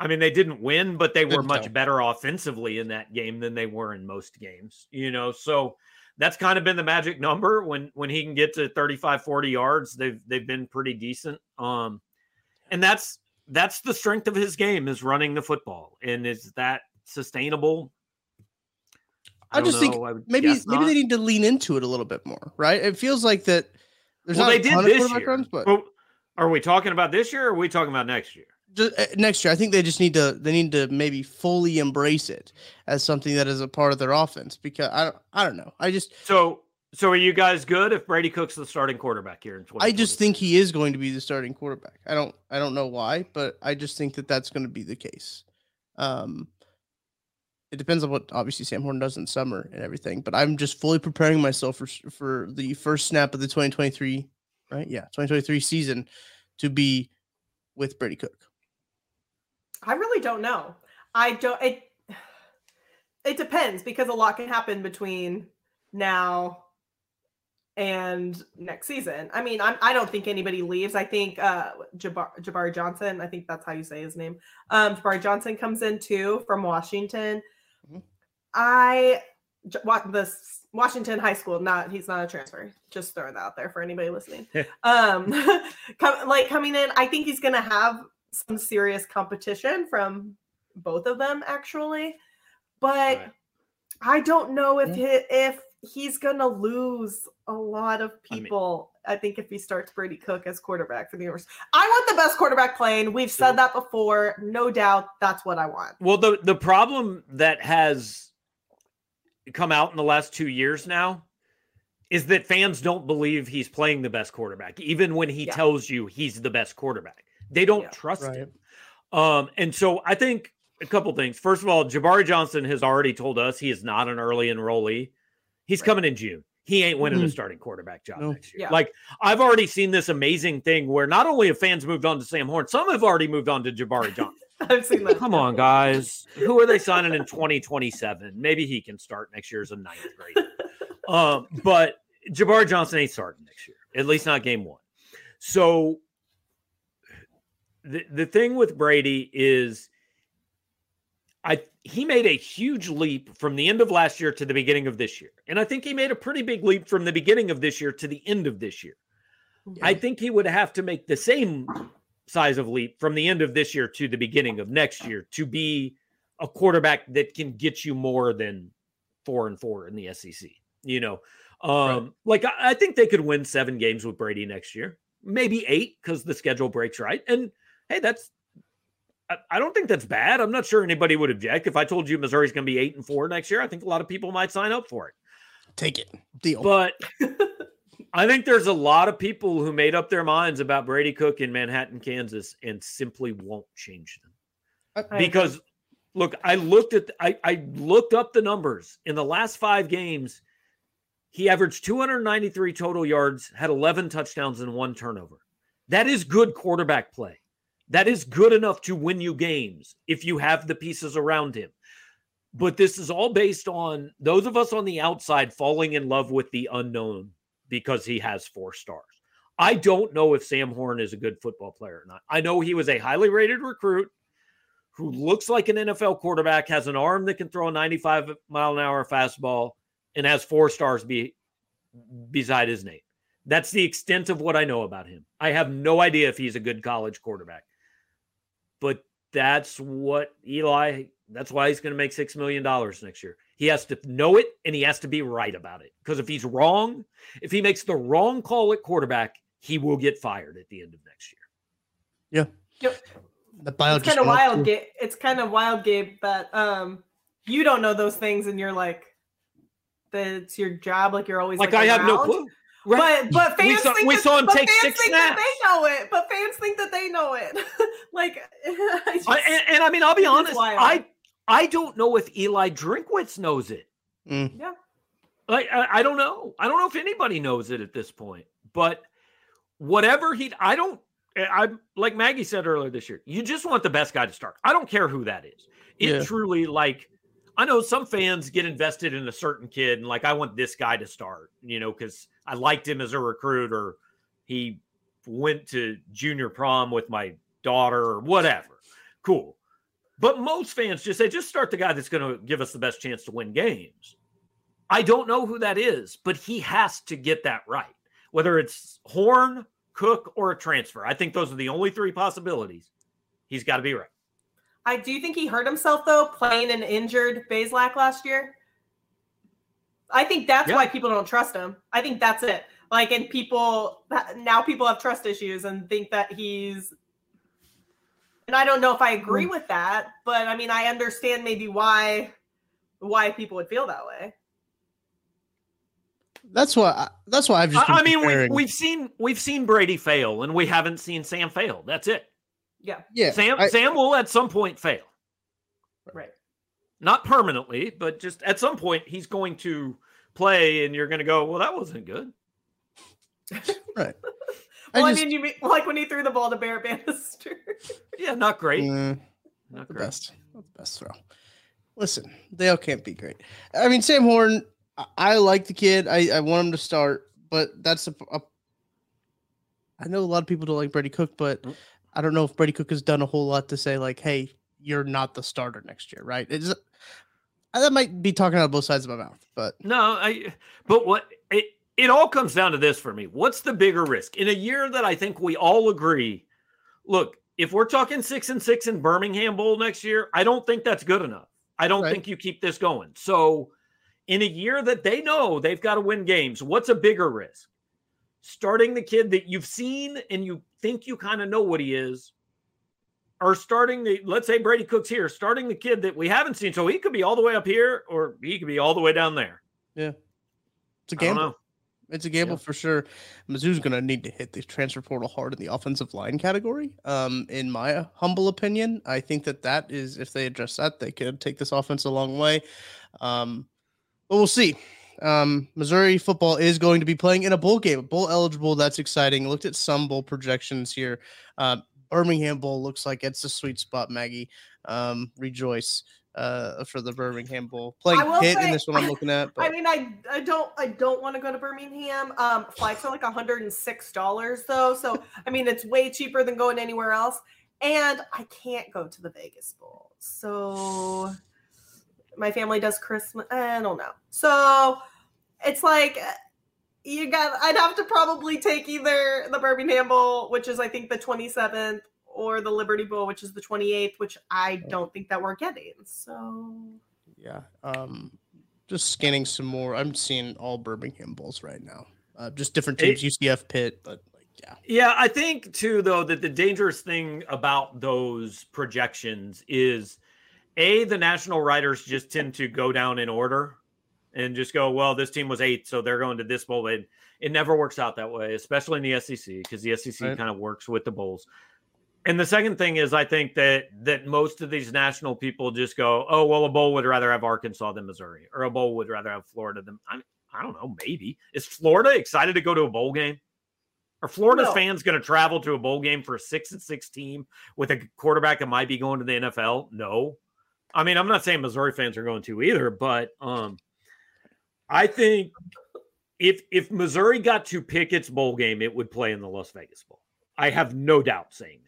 I mean, they didn't win, but they were much better offensively in that game than they were in most games, you know. So that's kind of been the magic number when when he can get to 35 40 yards, they've they've been pretty decent. Um and that's that's the strength of his game is running the football. And is that sustainable? I, just don't think. I maybe maybe not. they need to lean into it a little bit more, right? It feels like that. There's well, not they a did this year. runs, but Well, are we talking about this year or are we talking about next year? Just, uh, next year, I think they just need to they need to maybe fully embrace it as something that is a part of their offense. Because I don't I don't know. I just So so are you guys good if Brady Cook's the starting quarterback here in 20? I just think he is going to be the starting quarterback. I don't I don't know why, but I just think that that's going to be the case. Um, it depends on what obviously Sam Horn does in summer and everything, but I'm just fully preparing myself for for the first snap of the 2023, right? Yeah, 2023 season to be with Brady Cook. I really don't know. I don't. It it depends because a lot can happen between now and next season. I mean, I'm, I don't think anybody leaves. I think uh, Jabbar, Jabari Johnson. I think that's how you say his name. Um, Jabari Johnson comes in too from Washington. Mhm. I the Washington High School. Not he's not a transfer. Just throwing that out there for anybody listening. um, come, like coming in, I think he's gonna have some serious competition from both of them actually, but Right. I don't know if he, if he's gonna lose a lot of I mean- people. I, think if he starts Brady Cook as quarterback for the University, I want the best quarterback playing. We've said that before, no doubt. That's what I want. Well, the the problem that has come out in the last two years now is that fans don't believe he's playing the best quarterback, even when he Yeah. tells you he's the best quarterback. They don't Yeah. trust Right. him. Um, and so I think a couple things. First of all, Jabari Johnson has already told us he is not an early enrollee. He's coming in June. He ain't winning a Mhm. starting quarterback job No. next year. Yeah. Like I've already seen this amazing thing where not only have fans moved on to Sam Horn, some have already moved on to Jabari Johnson. I've seen that. Come on, guys. Who are they signing in 2027? Maybe he can start next year as a ninth grader. um, but Jabari Johnson ain't starting next year, at least not game one. So the, the thing with Brady is I he made a huge leap from the end of last year to the beginning of this year. And I think he made a pretty big leap from the beginning of this year to the end of this year. I think he would have to make the same size of leap from the end of this year to the beginning of next year to be a quarterback that can get you more than four and four in the SEC. You know, um, like I, I think they could win seven games with Brady next year, maybe eight because the schedule breaks right. And hey, that's I, I don't think that's bad. I'm not sure anybody would object if I told you Missouri's going to be eight and four next year. I think a lot of people might sign up for it. Take it. Deal. But I think there's a lot of people who made up their minds about Brady Cook in Manhattan, Kansas, and simply won't change them. I agree. Because look, I looked at I, I looked up the numbers in the last five games. He averaged 293 total yards, had 11 touchdowns and one turnover. That is good quarterback play. That is good enough to win you games if you have the pieces around him. But this is all based on those of us on the outside falling in love with the unknown because he has four stars. I don't know if Sam Horn is a good football player or not. I know he was a highly rated recruit who looks like an NFL quarterback, has an arm that can throw a 95 mile an hour fastball, and has four stars be, beside his name. That's the extent of what I know about him. I have no idea if he's a good college quarterback. But that's what Eli, that's why he's going to make $6 million next year. He has to know it and he has to be right about it. Because if he's wrong, if he makes the wrong call at quarterback, he will get fired at the end of next year. the bio it's kind of wild. Gabe. It's kind of wild, Gabe, but um you don't know those things, and you're like, that it's your job. Like you're always Like, like, I have no around. Clue. But but We fans saw- think we that, saw him but take fans six think that snaps. they know it. But fans think that they know it. like, I just, I, and, and I mean, I'll be honest. wild. I I don't know if Eli Drinkwitz knows it. Mm. yeah, Like I, I don't know. I don't know if anybody knows it at this point. But whatever he, I don't. I like Maggie said earlier this year. You just want the best guy to start. I don't care who that is. It Yeah. truly like. I know some fans get invested in a certain kid and like I want this guy to start. You know, because I liked him as a recruit or he went to junior prom with my daughter or whatever. Cool. But most fans just say, just start the guy that's going to give us the best chance to win games. I don't know who that is, but he has to get that right. Whether it's Horn, Cook, or a transfer. I think those are the only three possibilities. He's got to be right. I do think he hurt himself though, playing an injured Bazelak last year. I think that's yeah. why people don't trust him. I think that's it. Like, and people now people have trust issues and think that he's. And I don't know if I agree mm. with that, but I mean, I understand maybe why why people would feel that way. That's why. That's why I've just. I mean, we've, we've seen we've seen Brady fail, and we haven't seen Sam fail. That's it. Yeah. Yeah. Sam I, Sam will at some point fail. Right. Not permanently, but just at some point he's going to play, and you're going to go, well, that wasn't good. right. well, I, just, I, mean, you mean like when he threw the ball to Barrett Bannister. yeah, not great. Mm, not, the great. best. Not the best throw. Listen, they all can't be great. I mean, Sam Horn, I, I like the kid. I, I want him to start, but that's a, a. I know a lot of people don't like Brady Cook, but mm. I don't know if Brady Cook has done a whole lot to say like, "Hey, you're not the starter next year," right? It's uh, that might be talking out both sides of my mouth, but no, I. But what it it all comes down to this for me: what's the bigger risk in a year that I think we all agree? Look, if we're talking six and six in Birmingham Bowl next year, I don't think that's good enough. I don't right. think you keep this going. So, in a year that they know they've got to win games, what's a bigger risk? Starting the kid that you've seen and you think you kind of know what he is, or starting the let's say Brady Cook's here, starting the kid that we haven't seen. So he could be all the way up here or he could be all the way down there. Yeah. It's a gamble. It's a gamble yeah. for sure. Mizzou's going to need to hit the transfer portal hard in the offensive line category. Um, in my humble opinion, I think that that is if they address that, they could take this offense a long way. Um, but we'll see. Um, Missouri football is going to be playing in a bowl game, bowl eligible. That's exciting. Looked at some bowl projections here. Um, Birmingham Bowl looks like it's a sweet spot, Maggie. Um, rejoice uh, for the Birmingham Bowl. Playing hit say, in this one I'm looking at. But. I mean, I I don't I don't want to go to Birmingham. Um, flights are like $106 though, so I mean it's way cheaper than going anywhere else. And I can't go to the Vegas Bowl, so my family does Christmas. I don't know. So it's like you got I'd have to probably take either the Birmingham Bowl, which is I think the 27th, or the Liberty Bowl, which is the 28th, which I don't think that we're getting. So yeah. Um just scanning some more. I'm seeing all Birmingham Bowls right now. Uh, just different teams, it, UCF Pitt, but like yeah. Yeah, I think too though that the dangerous thing about those projections is a the national writers just tend to go down in order and just go, well, this team was eight, so they're going to this bowl. It, it never works out that way, especially in the SEC, because the SEC right. kind of works with the bowls. And the second thing is, I think that that most of these national people just go, oh, well, a bowl would rather have Arkansas than Missouri, or a bowl would rather have Florida than I, I don't know, maybe is Florida excited to go to a bowl game? Are Florida's no. fans going to travel to a bowl game for a six and six team with a quarterback that might be going to the NFL? No. I mean, I'm not saying Missouri fans are going to either, but um, I think if if Missouri got to pick its bowl game, it would play in the Las Vegas Bowl. I have no doubt saying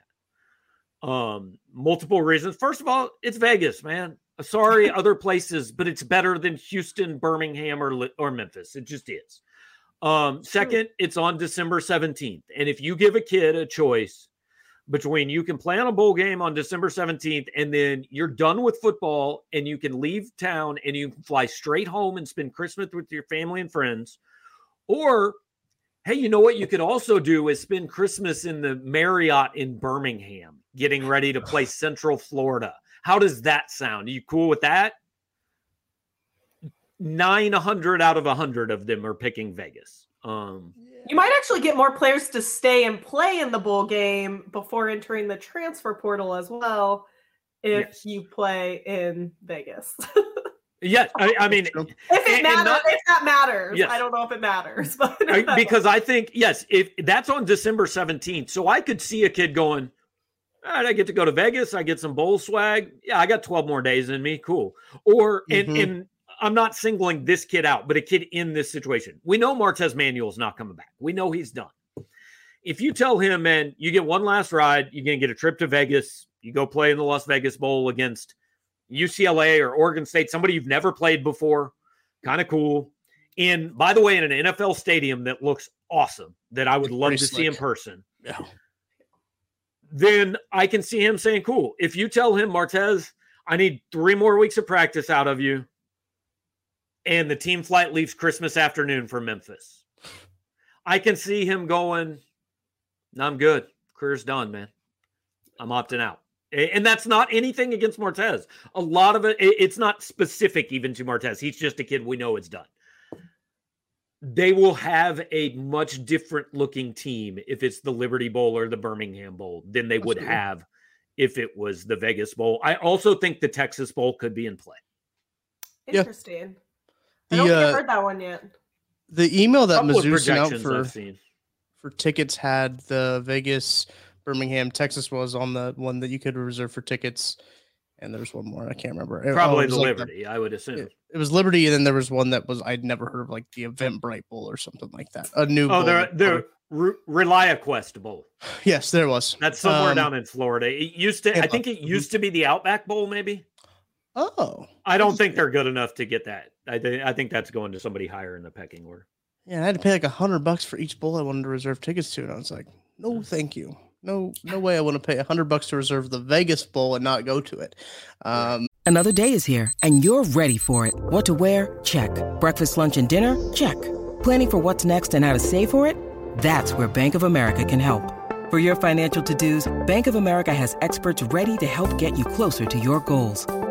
that. Um, multiple reasons. First of all, it's Vegas, man. Sorry, other places, but it's better than Houston, Birmingham, or or Memphis. It just is. Um, second, it's on December 17th. And if you give a kid a choice between you can plan a bowl game on December 17th and then you're done with football and you can leave town and you can fly straight home and spend Christmas with your family and friends. Or, hey, you know what you could also do is spend Christmas in the Marriott in Birmingham, getting ready to play Central Florida. How does that sound? Are you cool with that? 900 out of 100 of them are picking Vegas. Um, you might actually get more players to stay and play in the bowl game before entering the transfer portal as well if yes. you play in Vegas. yes, I, I, mean, if it matters, not, if that matters, yes. I don't know if it matters, but because I think yes, if that's on December seventeenth, so I could see a kid going. All right, I get to go to Vegas. I get some bowl swag. Yeah, I got 12 more days in me. Cool. Or mm-hmm. and, and I'm not singling this kid out, but a kid in this situation. We know Martez Manuel's not coming back. We know he's done. If you tell him, man, you get one last ride, you're going to get a trip to Vegas, You go play in the Las Vegas Bowl against UCLA or Oregon State, somebody you've never played before. Kind of cool. And by the way, in an NFL stadium that looks awesome, that I would love to slick. see in person. Yeah. Then I can see him saying, Cool. If you tell him, Martez, I need three more weeks of practice out of you, and the team flight leaves Christmas afternoon for Memphis. I can see him going, I'm good. Career's done, man. I'm opting out. And that's not anything against Martez. A lot of it, it's not specific even to Martez. He's just a kid. We know it's done. They will have a much different looking team if it's the Liberty Bowl or the Birmingham Bowl than they would have if it was the Vegas Bowl. I also think the Texas Bowl could be in play. Interesting. Yeah. I don't think uh, I've heard that one yet. The email that Mizzou sent out for for tickets had the Vegas Birmingham, Texas was on the one that you could reserve for tickets. And there's one more. I can't remember. Probably oh, the like Liberty, the, I would assume. It, it, was Liberty, and then there was one that was I'd never heard of, like the Eventbrite Bowl or something like that. A new. Oh, there, there. Re- ReliaQuest Bowl. Yes, there was. That's somewhere um, down in Florida. It used to. I think it used to be the Outback Bowl, maybe. Oh. I don't think they're good enough to get that. I, th- I think that's going to somebody higher in the pecking order. Yeah, I had to pay like a hundred bucks for each bowl I wanted to reserve tickets to, and I was like, no, thank you. No, no way. I want to pay a hundred bucks to reserve the Vegas Bowl and not go to it. Um, Another day is here, and you're ready for it. What to wear? Check. Breakfast, lunch, and dinner? Check. Planning for what's next and how to save for it? That's where Bank of America can help. For your financial to-dos, Bank of America has experts ready to help get you closer to your goals.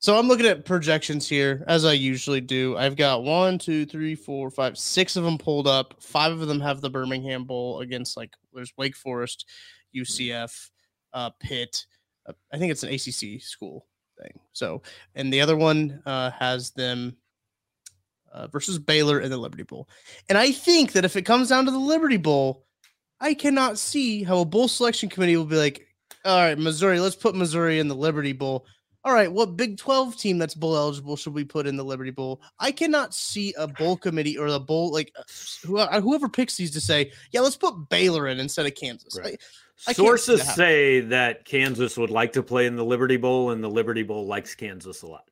So I'm looking at projections here, as I usually do. I've got one, two, three, four, five, six of them pulled up. Five of them have the Birmingham Bowl against like there's Wake Forest, UCF, uh, Pitt. Uh, I think it's an ACC school thing. So, and the other one uh, has them uh, versus Baylor in the Liberty Bowl. And I think that if it comes down to the Liberty Bowl, I cannot see how a bowl selection committee will be like, all right, Missouri, let's put Missouri in the Liberty Bowl all right, what Big 12 team that's bowl eligible should we put in the Liberty Bowl? I cannot see a bowl committee or the bowl like uh, whoever picks these to say, yeah, let's put Baylor in instead of Kansas. Right. I, I Sources that say that Kansas would like to play in the Liberty Bowl, and the Liberty Bowl likes Kansas a lot.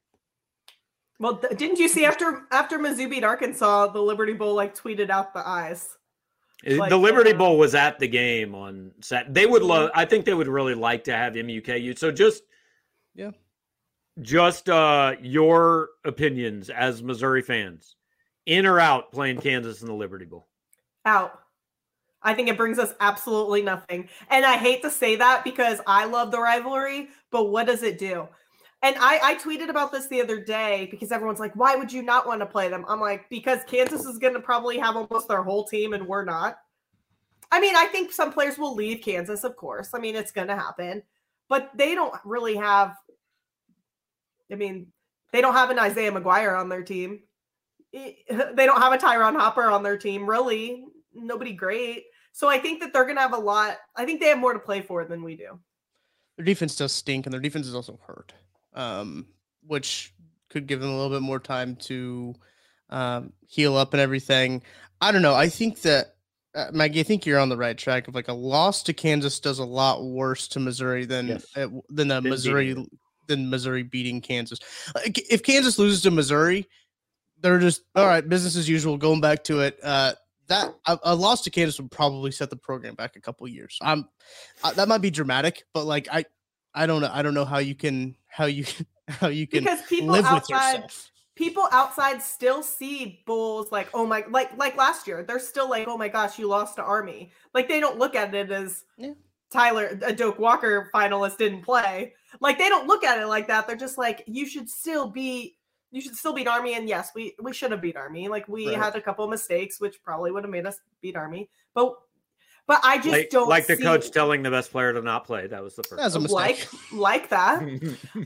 Well, th- didn't you see after after Mizzou beat Arkansas, the Liberty Bowl like tweeted out the eyes. Like, the Liberty uh, Bowl was at the game on Sat. They would love. I think they would really like to have MUKU. So just yeah, just uh, your opinions as Missouri fans, in or out playing Kansas in the Liberty Bowl? Out. I think it brings us absolutely nothing. And I hate to say that because I love the rivalry, but what does it do? And I, I tweeted about this the other day because everyone's like, why would you not want to play them? I'm like, because Kansas is going to probably have almost their whole team and we're not. I mean, I think some players will leave Kansas, of course. I mean, it's going to happen, but they don't really have I mean, they don't have an Isaiah McGuire on their team. They don't have a Ty'Ron Hopper on their team, really. Nobody great. So I think that they're going to have a lot. I think they have more to play for than we do. Their defense does stink, and their defense is also hurt, um, which could give them a little bit more time to um, heal up and everything. I don't know. I think that uh, Maggie, I think you're on the right track. Of like a loss to Kansas does a lot worse to Missouri than yes. uh, than a Missouri than Missouri beating Kansas. If Kansas loses to Missouri, they're just all right, business as usual, going back to it. Uh, that a, a, loss to Kansas would probably set the program back a couple years. Um, uh, that might be dramatic, but like I, I don't know. I don't know how you can how you how you can because people live outside, with yourself. People outside still see Bulls like oh my like like last year. They're still like oh my gosh, you lost to Army. Like they don't look at it as yeah Tyler, a Doak Walker finalist, didn't play. Like they don't look at it like that. They're just like, you should still be, you should still beat Army. And yes, we we should have beat Army. Like we Right. had a couple of mistakes, which probably would have made us beat Army. But but I just like, don't like the see- coach telling the best player to not play. That was the first. That's a mistake. like like that.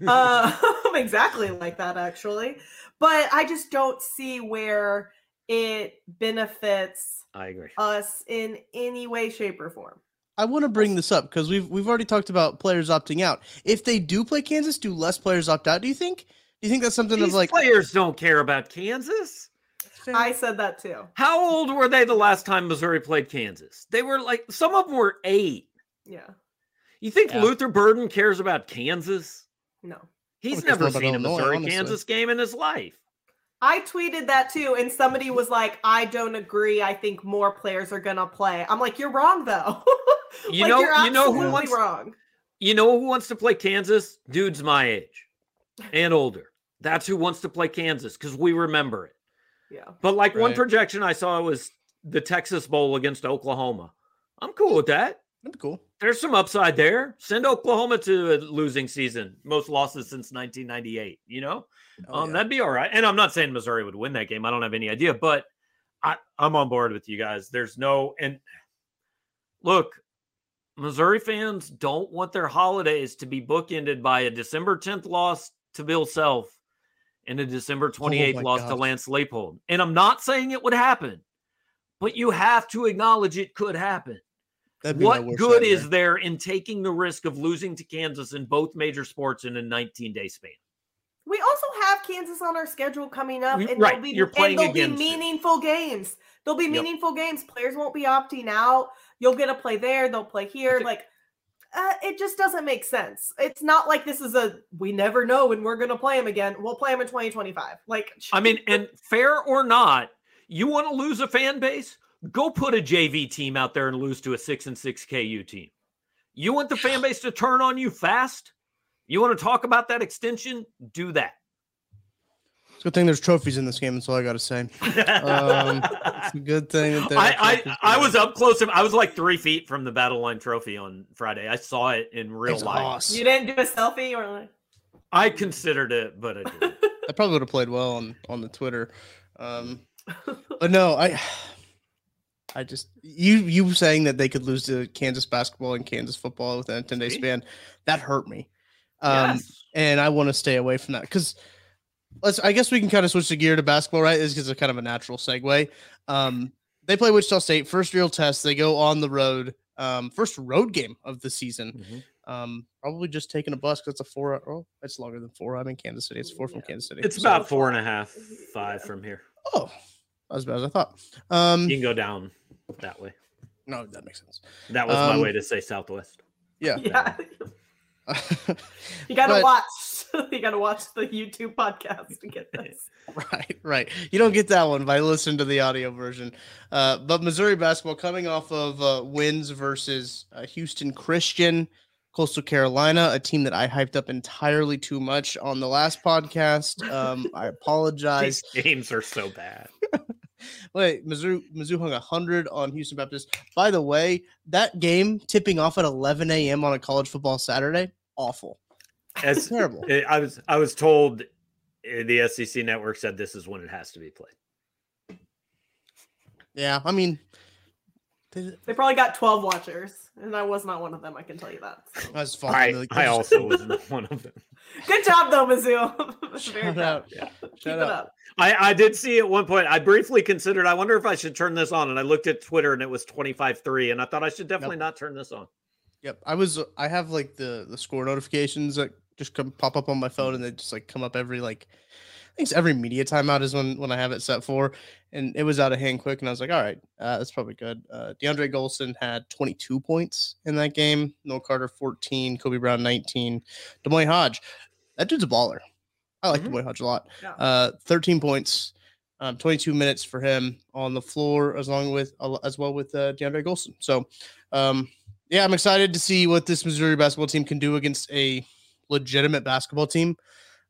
uh, exactly like that actually but i just don't see where it benefits I agree. us in any way shape or form I want to bring this up because we've we've already talked about players opting out. If they do play Kansas, do less players opt out? Do you think? Do you think that's something These of like players don't care about Kansas. i said that too How old were they the last time Missouri played Kansas? They were like some of them were eight. yeah You think Yeah. Luther Burden cares about Kansas? no He's Probably cares more never seen a Missouri honestly. Kansas game in his life. I tweeted that too and somebody was like i don't agree i think more players are gonna play i'm like you're wrong though You Like, know- you're you know who wants- wrong You know who wants to play Kansas? Dudes my age and older. That's who wants to play Kansas because we remember it. yeah But like one projection I saw was the Texas Bowl against Oklahoma. I'm cool with that. That'd be cool. There's some upside there. Send Oklahoma to a losing season, most losses since 1998. You know, Oh, um, yeah. that'd be all right. And I'm not saying Missouri would win that game. I don't have any idea, but I, I'm on board with you guys. There's no and look, Missouri fans don't want their holidays to be bookended by a December 10th loss to Bill Self and a December 28th my loss to. Lance Leipold. And I'm not saying it would happen, but you have to acknowledge it could happen. That'd be What good nightmare. is there in taking the risk of losing to Kansas in both major sports in a 19 day span? We also have Kansas on our schedule coming up, and right, they'll be you're playing and they'll be against it. meaningful games. They'll be Yep. meaningful games. Players won't be opting out. You'll get a play there. They'll play here. Okay. Like, uh, it just doesn't make sense. It's not like this is a we never know when we're going to play them again. We'll play them in 2025. Like, I mean, and fair or not, you want to lose a fan base? Go put a JV team out there and lose to a six and six KU team. You want the fan base to turn on you fast? You want to talk about that extension? Do that. It's a good thing there's trophies in this game. That's all I got to say. Um, it's a good thing that I, I I was up close. I was like three feet from the battle line trophy on Friday. I saw it in real It's life. awesome. you didn't do a selfie or like, I considered it, but I didn't. I probably would have played well on on the Twitter. Um, but no, I I just you you saying that they could lose to Kansas basketball and Kansas football within a 10 day span, that hurt me. Um, Yes. and I want to stay away from that because let's I guess we can kind of switch the gear to basketball, right? This is a kind of a natural segue. Um, they play Wichita State, first real test. They go on the road, um, first road game of the season. Mhm. Um, probably just taking a bus because it's a four. Oh, it's longer than four. I'm in Kansas City. It's four from Yeah. Kansas City. It's So- about four and a half, five Yeah. from here. Oh, as bad as I thought. Um, You can go down that way. no, that makes sense. That was my Um, way to say southwest. Yeah. yeah. You got to But- watch. You got to watch the YouTube podcast to get this. right, right. You don't get that one by listening to the audio version. Uh, but Missouri basketball coming off of uh, wins versus uh, Houston Christian, Coastal Carolina, a team that I hyped up entirely too much on the last podcast. Um, I apologize. These games are so bad. Wait, Mizzou, Mizzou hung 100 on Houston Baptist. By the way, that game tipping off at 11 a.m. on a college football Saturday, awful. As Terrible. eh, I was, I was told eh, the SEC network said this is when it has to be played. Yeah, I mean, they- They probably got 12 watchers, and I was not one of them. I can tell you that. so. that's fine. I, Like, I also was not one of them. Good job, though, Mizzou. Very Shout proud. out. Yeah. Keep Shout it out. up. I, I did see at one point. I briefly considered. I wonder if I should turn this on, and I looked at Twitter, and it was twenty five three, and I thought I should definitely not turn this on. Yep, I was. I have like the the score notifications that just come pop up on my phone, and they just like come up every like. Think every media timeout is when when I have it set for, and it was out of hand quick, and I was like, all right, uh, that's probably good. Uh, DeAndre Gholston had 22 points in that game. Noah Carter 14, Kobe Brown 19, D'Moi Hodge, that dude's a baller. I like Mhm. D'Moi Hodge a lot. Yeah. Uh, 13 points, um, 22 minutes for him on the floor, as long with as well with uh, DeAndre Gholston. So, um, yeah, I'm excited to see what this Missouri basketball team can do against a legitimate basketball team.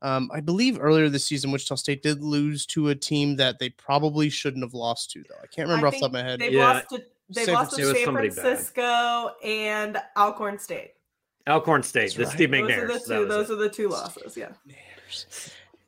Um, I believe earlier this season, Wichita State did lose to a team that they probably shouldn't have lost to, though. I can't remember I off the top of my head. They've Yeah. lost to They San lost to Francisco. San somebody bad. Francisco and Alcorn State. Alcorn State, That's the right. Steve Those McNair. are the two. Those are the two losses. Yeah.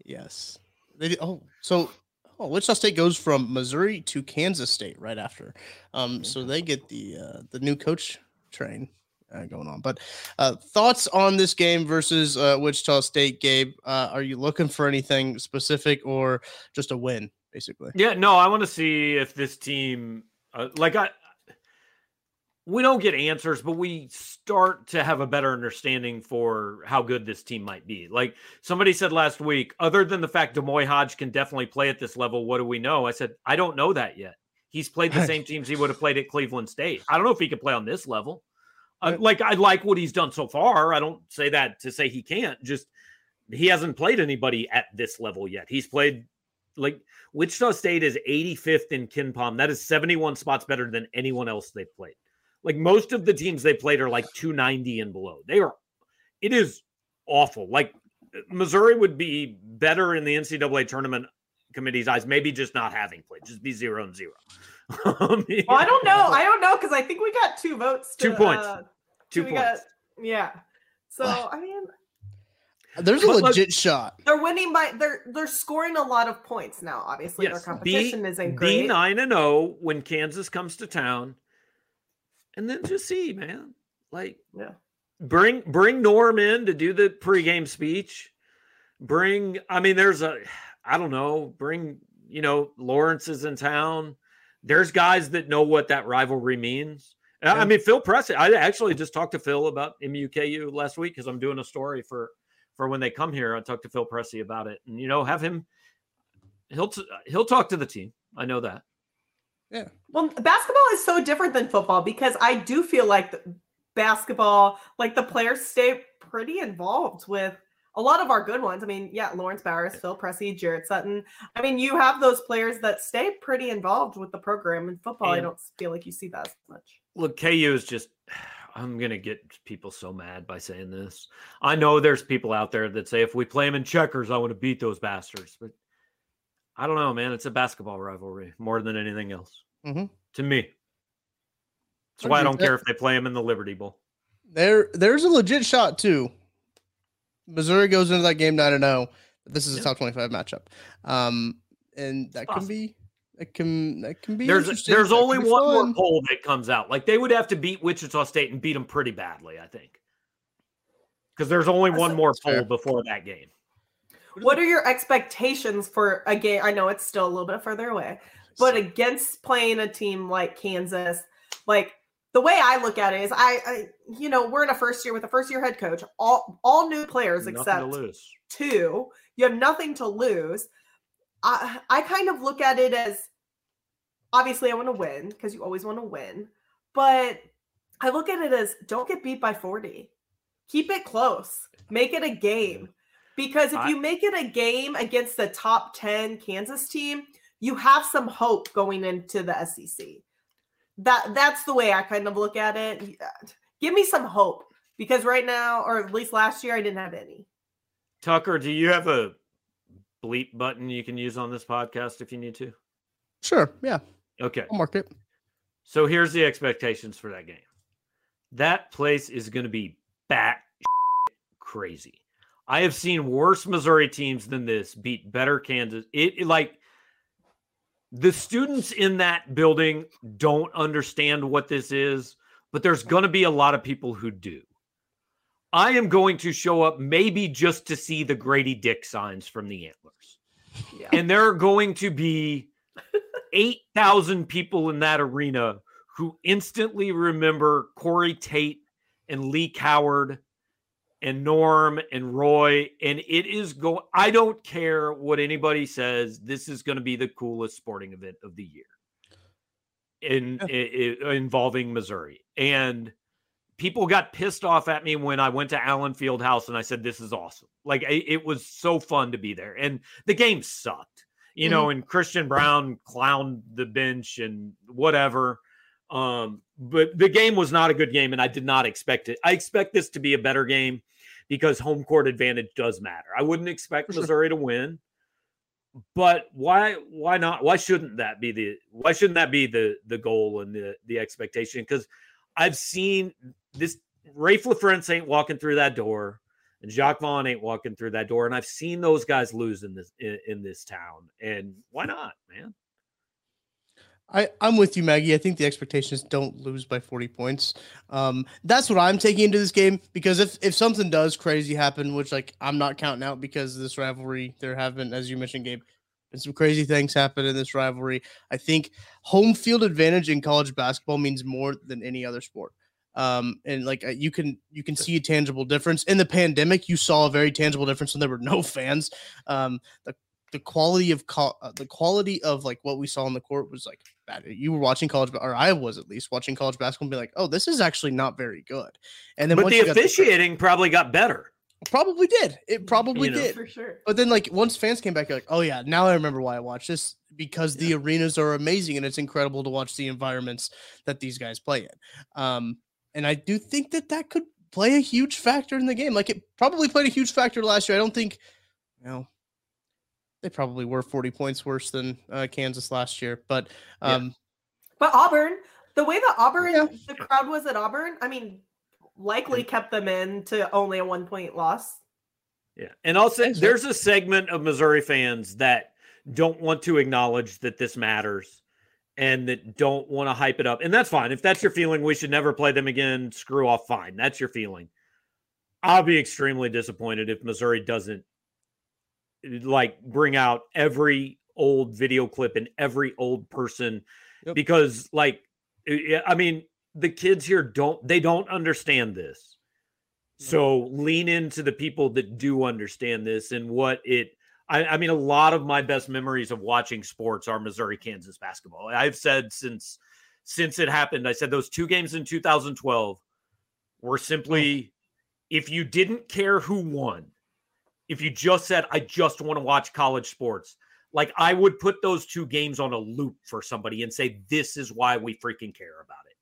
Yes. They oh, so oh, Wichita State goes from Missouri to Kansas State right after. Um, so they get the uh, the new coach train uh, going on. But uh, thoughts on this game versus uh, Wichita State, Gabe? Uh, are you looking for anything specific or just a win, basically? Yeah, no, I want to see if this team, uh, like I, we don't get answers, but we start to have a better understanding for how good this team might be. Like somebody said last week, other than the fact Des D'Moi Hodge can definitely play at this level, what do we know? I said, I don't know that yet. He's played the same teams he would have played at Cleveland State. I don't know if he can play on this level. Uh, like I like what he's done so far. I don't say that to say he can't. Just he hasn't played anybody at this level yet. He's played like Wichita State is 85th in KenPom. That is 71 spots better than anyone else they've played. Like most of the teams they played are like 290 and below. They are, it is awful. Like Missouri would be better in the NCAA tournament committee's eyes, maybe just not having played, just be zero and zero. I mean, Well, I don't know. I don't know because I think we got two votes. To, Two points. Uh, Two we points. Got, yeah. So I mean, There's a But, like- legit shot. they're winning by they're they're scoring a lot of points now. Obviously, Yes, their be, competition isn't be great. nine and zero when Kansas comes to town, and then just see, man. Like, Yeah. bring bring Norm in to do the pregame speech. Bring, I mean, there's a, I don't know, bring you know Lawrence is in town. There's guys that know what that rivalry means. And I- I mean, Phil Pressey. I actually just talked to Phil about MUKU last week because I'm doing a story for for when they come here. I talked to Phil Pressey about it, and you know, have him. He'll t- he'll talk to the team. I know that. Yeah. Well, basketball is so different than football because I do feel like the basketball, like the players stay pretty involved with a lot of our good ones. I mean, yeah, Laurence Bowers, Phil Pressey, Jared Sutton. I mean, you have those players that stay pretty involved with the program. In football, I don't feel like you see that as much. Look, KU is just. I'm gonna get people so mad by saying this. I know there's people out there that say if we play them in checkers, I want to beat those bastards. But I don't know, man. It's a basketball rivalry more than anything else Mhm. to me. That's why I don't care if they play them in the Liberty Bowl. There, there's a legit shot too. Missouri goes into that game nine and zero. This is a Yeah. top twenty-five matchup, um, and that can possible. be, that can, that can be. There's interesting. there's That only be one more poll that comes out. Like they would have to beat Wichita State and beat them pretty badly, I think. Because there's only That's- one more that's fair. poll before that game. What are your expectations for a game? I know it's still a little bit further away, but against playing a team like Kansas, like the way I look at it is, I, I you know, we're in a first year with a first year head coach, all all new players Nothing except to lose. two. You have nothing to lose. I I kind of look at it as obviously I want to win because you always want to win, but I look at it as don't get beat by 40. Keep it close. Make it a game. Because if I- you make it a game against the top 10 Kansas team, you have some hope going into the SEC. That that's the way I kind of look at it. Yeah. Uh, give me some hope because right now, or at least last year, I didn't have any. Tucker, do you have a bleep button you can use on this podcast if you need to? Sure, yeah, Okay. I'll mark it. So here's the expectations for that game. That place is going to be bat crazy. I have seen worse Missouri teams than this beat better Kansas. It, it, like the students in that building don't understand what this is, but there's going to be a lot of people who do. I am going to show up maybe just to see the Grady Dick signs from the Antlers. Yeah. And there are going to be 8,000 people in that arena who instantly remember Corey Tate and Lee Coward and Norm and Roy. And it is going, I don't care what anybody says. This is going to be the coolest sporting event of the year in, i- i- involving Missouri. And people got pissed off at me when I went to Allen Field House and I said, This is awesome. Like it was so fun to be there. And the game sucked, you know, and Christian Braun clowned the bench and whatever. Um, but the game was not a good game, and I did not expect it. I expect this to be a better game because home court advantage does matter. I wouldn't expect. Missouri to win, but why why not why shouldn't that be the why shouldn't that be the the goal and the the expectation because i've seen this Raef LaFrentz ain't walking through that door and Jacque Vaughn ain't walking through that door and I've seen those guys lose in this in, in this town and why not man I, I'm with you, Maggie. I think the expectations don't lose by 40 points. Um, that's what I'm taking into this game because if if something does crazy happen, which like I'm not counting out because this rivalry, there have been, as you mentioned, Gabe, been some crazy things happen in this rivalry. I think home field advantage in college basketball means more than any other sport. Um, and like uh, you can you can see a tangible difference in the pandemic. You saw a very tangible difference when there were no fans. Um, the the quality of co- uh, the quality of like what we saw on the court was like bad. You were watching college, or I was at least watching college basketball, and be like, "Oh, this is actually not very good." And then, but the officiating the, probably got better. Probably did. It probably you know, did for sure. But then, like once fans came back, you're like, "Oh yeah, now I remember why I watched this because yeah. the arenas are amazing and it's incredible to watch the environments that these guys play in." Um, and I do think that that could play a huge factor in the game. Like it probably played a huge factor last year. I don't think, you know, they probably were 40 points worse than uh, Kansas last year. But um, yeah. but Auburn, the way that Auburn, yeah. the crowd was at Auburn, I mean, likely kept them in to only a one point loss. Yeah, and also there's a segment of Missouri fans that don't want to acknowledge that this matters and that don't want to hype it up. And that's fine. If that's your feeling, we should never play them again. Screw off. Fine. That's your feeling. I'll be extremely disappointed if Missouri doesn't like bring out every old video clip and every old person yep. because like I mean the kids here don't they don't understand this. So lean into the people that do understand this and what it I, I mean a lot of my best memories of watching sports are Missouri Kansas basketball. I've said since since it happened, I said those two games in 2012 were simply hmm. if you didn't care who won, if you just said, I just want to watch college sports, like I would put those two games on a loop for somebody and say, this is why we freaking care about it.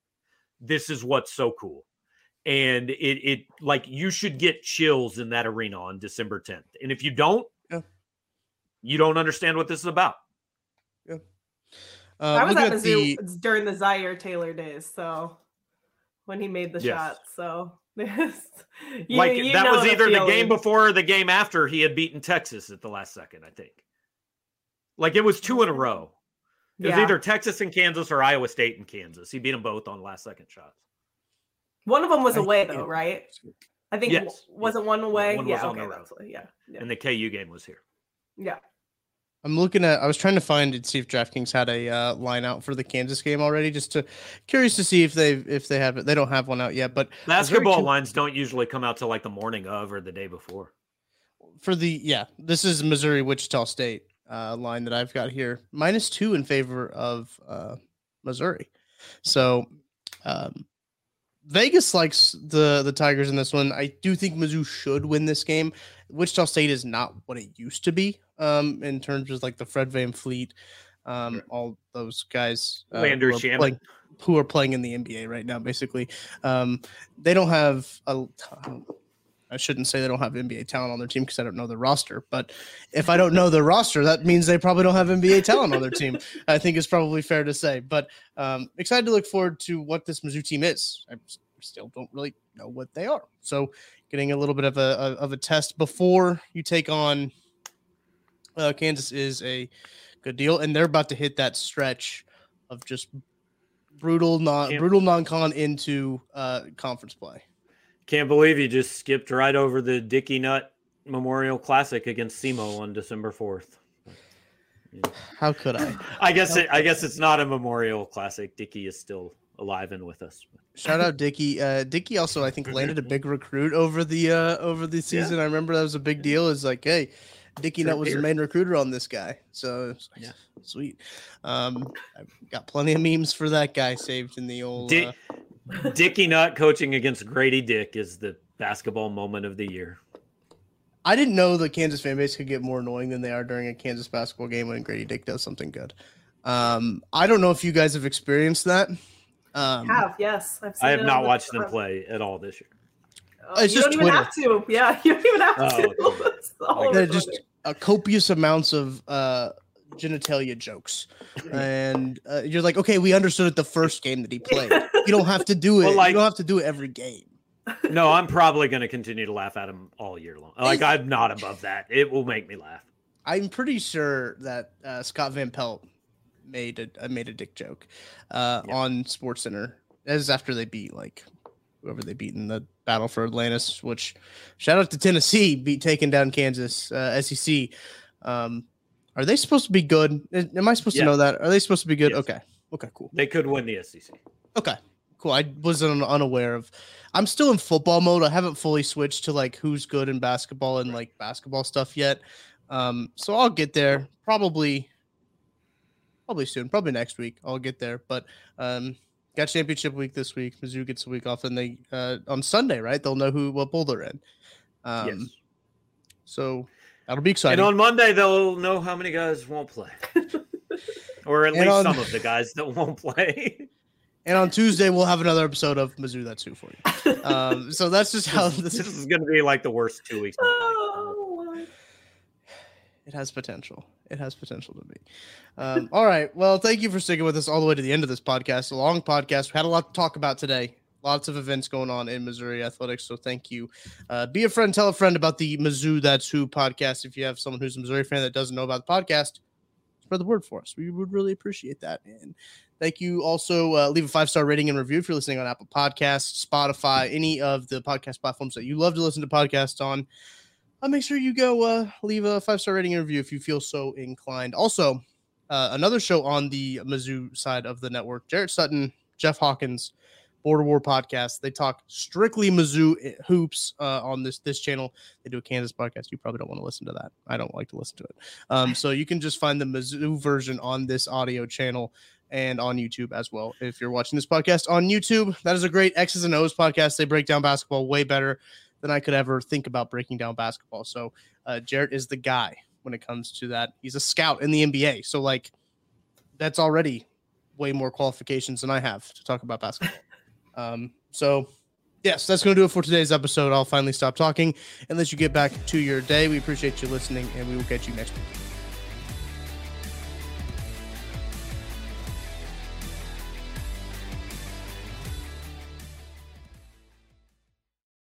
This is what's so cool. And it, it like you should get chills in that arena on December 10th. And if you don't. You don't understand what this is about. Yeah. Uh, I was at Mizzou the... during the Zaire Taylor days. So when he made the yes. shot. So you, like you that was either the, the, game before or the game after he had beaten Texas at the last second, I think. Like it was two in a row. It yeah. was either Texas and Kansas or Iowa State and Kansas. He beat them both on last second shots. One of them was away though, right? I think yes. wasn't one away. One yeah, okay, that's yeah, yeah. And the KU game was here. Yeah. I'm looking at. I was trying to find and see if DraftKings had a uh, line out for the Kansas game already. Just to curious to see if they if they have it. They don't have one out yet. But basketball con- lines don't usually come out till like the morning of or the day before. For the yeah, this is Missouri Wichita State uh, line that I've got here minus two in favor of uh, Missouri. So um, Vegas likes the the Tigers in this one. I do think Mizzou should win this game. Wichita State is not what it used to be um, in terms of like the Fred VanVleet, um, all those guys, uh, Landry who, are playing, who are playing in the NBA right now. Basically, um, they don't have a. I shouldn't say they don't have NBA talent on their team because I don't know the roster. But if I don't know the roster, that means they probably don't have NBA talent on their team. I think it's probably fair to say. But um, excited to look forward to what this Mizzou team is. I still don't really know what they are. So getting a little bit of a, of a test before you take on uh, Kansas is a good deal, and they're about to hit that stretch of just brutal non Can't, brutal non con into uh, conference play. Can't believe you just skipped right over the Dickey Nutt Memorial Classic against SEMO on December fourth. Yeah. How could I? I guess it, I guess it's not a Memorial Classic. Dickey is still alive and with us. Shout out Dickey. Uh, Dickey also I think landed a big recruit over the uh, over the season. Yeah. I remember that was a big deal. Is like, hey, Dickey Nutt was the main recruiter on this guy. So yeah, sweet. Um, I've got plenty of memes for that guy saved in the old. Dick, uh... Dickey Nutt coaching against Grady Dick is the basketball moment of the year. I didn't know the Kansas fan base could get more annoying than they are during a Kansas basketball game when Grady Dick does something good. Um, I don't know if you guys have experienced that. Um, have yes, i have not watched them play at all this year. Oh, it's you just don't Twitter. even have to. Yeah, you don't even have oh, to. just uh, copious amounts of uh, genitalia jokes, and uh, you're like, okay, we understood it the first game that he played. You don't have to do it. Well, like- you don't have to do it every game. No, I'm probably going to continue to laugh at him all year long. Like I'm not above that. It will make me laugh. I'm pretty sure that uh, Scott Van Pelt made a made a dick joke uh, Yeah. on Sports Center. As after they beat like whoever they beat in the battle for Atlantis. Which shout out to Tennessee beat taking down Kansas uh, SEC. Um, are they supposed to be good? Am I supposed Yeah. to know that? Are they supposed to be good? Yes. Okay. Okay. Cool. They could win the SEC. Okay. Cool. I wasn't unaware of. I'm still in football mode. I haven't fully switched to like who's good in basketball and like basketball stuff yet. Um, so I'll get there probably, probably soon, probably next week. I'll get there. But um, got championship week this week. Mizzou gets a week off, and they uh, on Sunday, right? They'll know who what bowl they're in. Um, yes. So that'll be exciting. And on Monday they'll know how many guys won't play. or at And least on- some of the guys that won't play. and on Tuesday we'll have another episode of Mizzou. That's who for you. Um, so that's just how this, this is going to be like the worst two weeks. of my life. Oh, It has potential. It has potential to be. Um, all right. Well, thank you for sticking with us all the way to the end of this podcast. A long podcast. We had a lot to talk about today. Lots of events going on in Missouri athletics. So thank you. Uh, be a friend. Tell a friend about the Mizzou That's Who podcast. If you have someone who's a Missouri fan that doesn't know about the podcast, spread the word for us. We would really appreciate that. And thank you. Also, uh, leave a five star rating and review if you're listening on Apple Podcasts, Spotify, any of the podcast platforms that you love to listen to podcasts on uh, make sure you go uh, leave a five star rating and review if you feel so inclined. Also, uh, another show on the Mizzou side of the network, Jarrett Sutton, Jeff Hawkins, Border War podcast. They talk strictly Mizzou hoops uh, on this this channel. They do a Kansas podcast. You probably don't want to listen to that. I don't like to listen to it. Um, so you can just find the Mizzou version on this audio channel and on YouTube as well. If you're watching this podcast on YouTube, that is a great X's and O's podcast. They break down basketball way better than I could ever think about breaking down basketball. So uh, Jarrett is the guy when it comes to that. He's a scout in the NBA. So like that's already way more qualifications than I have to talk about basketball. um, so yes, that's going to do it for today's episode. I'll finally stop talking and let you get back to your day. We appreciate you listening and we will catch you next week.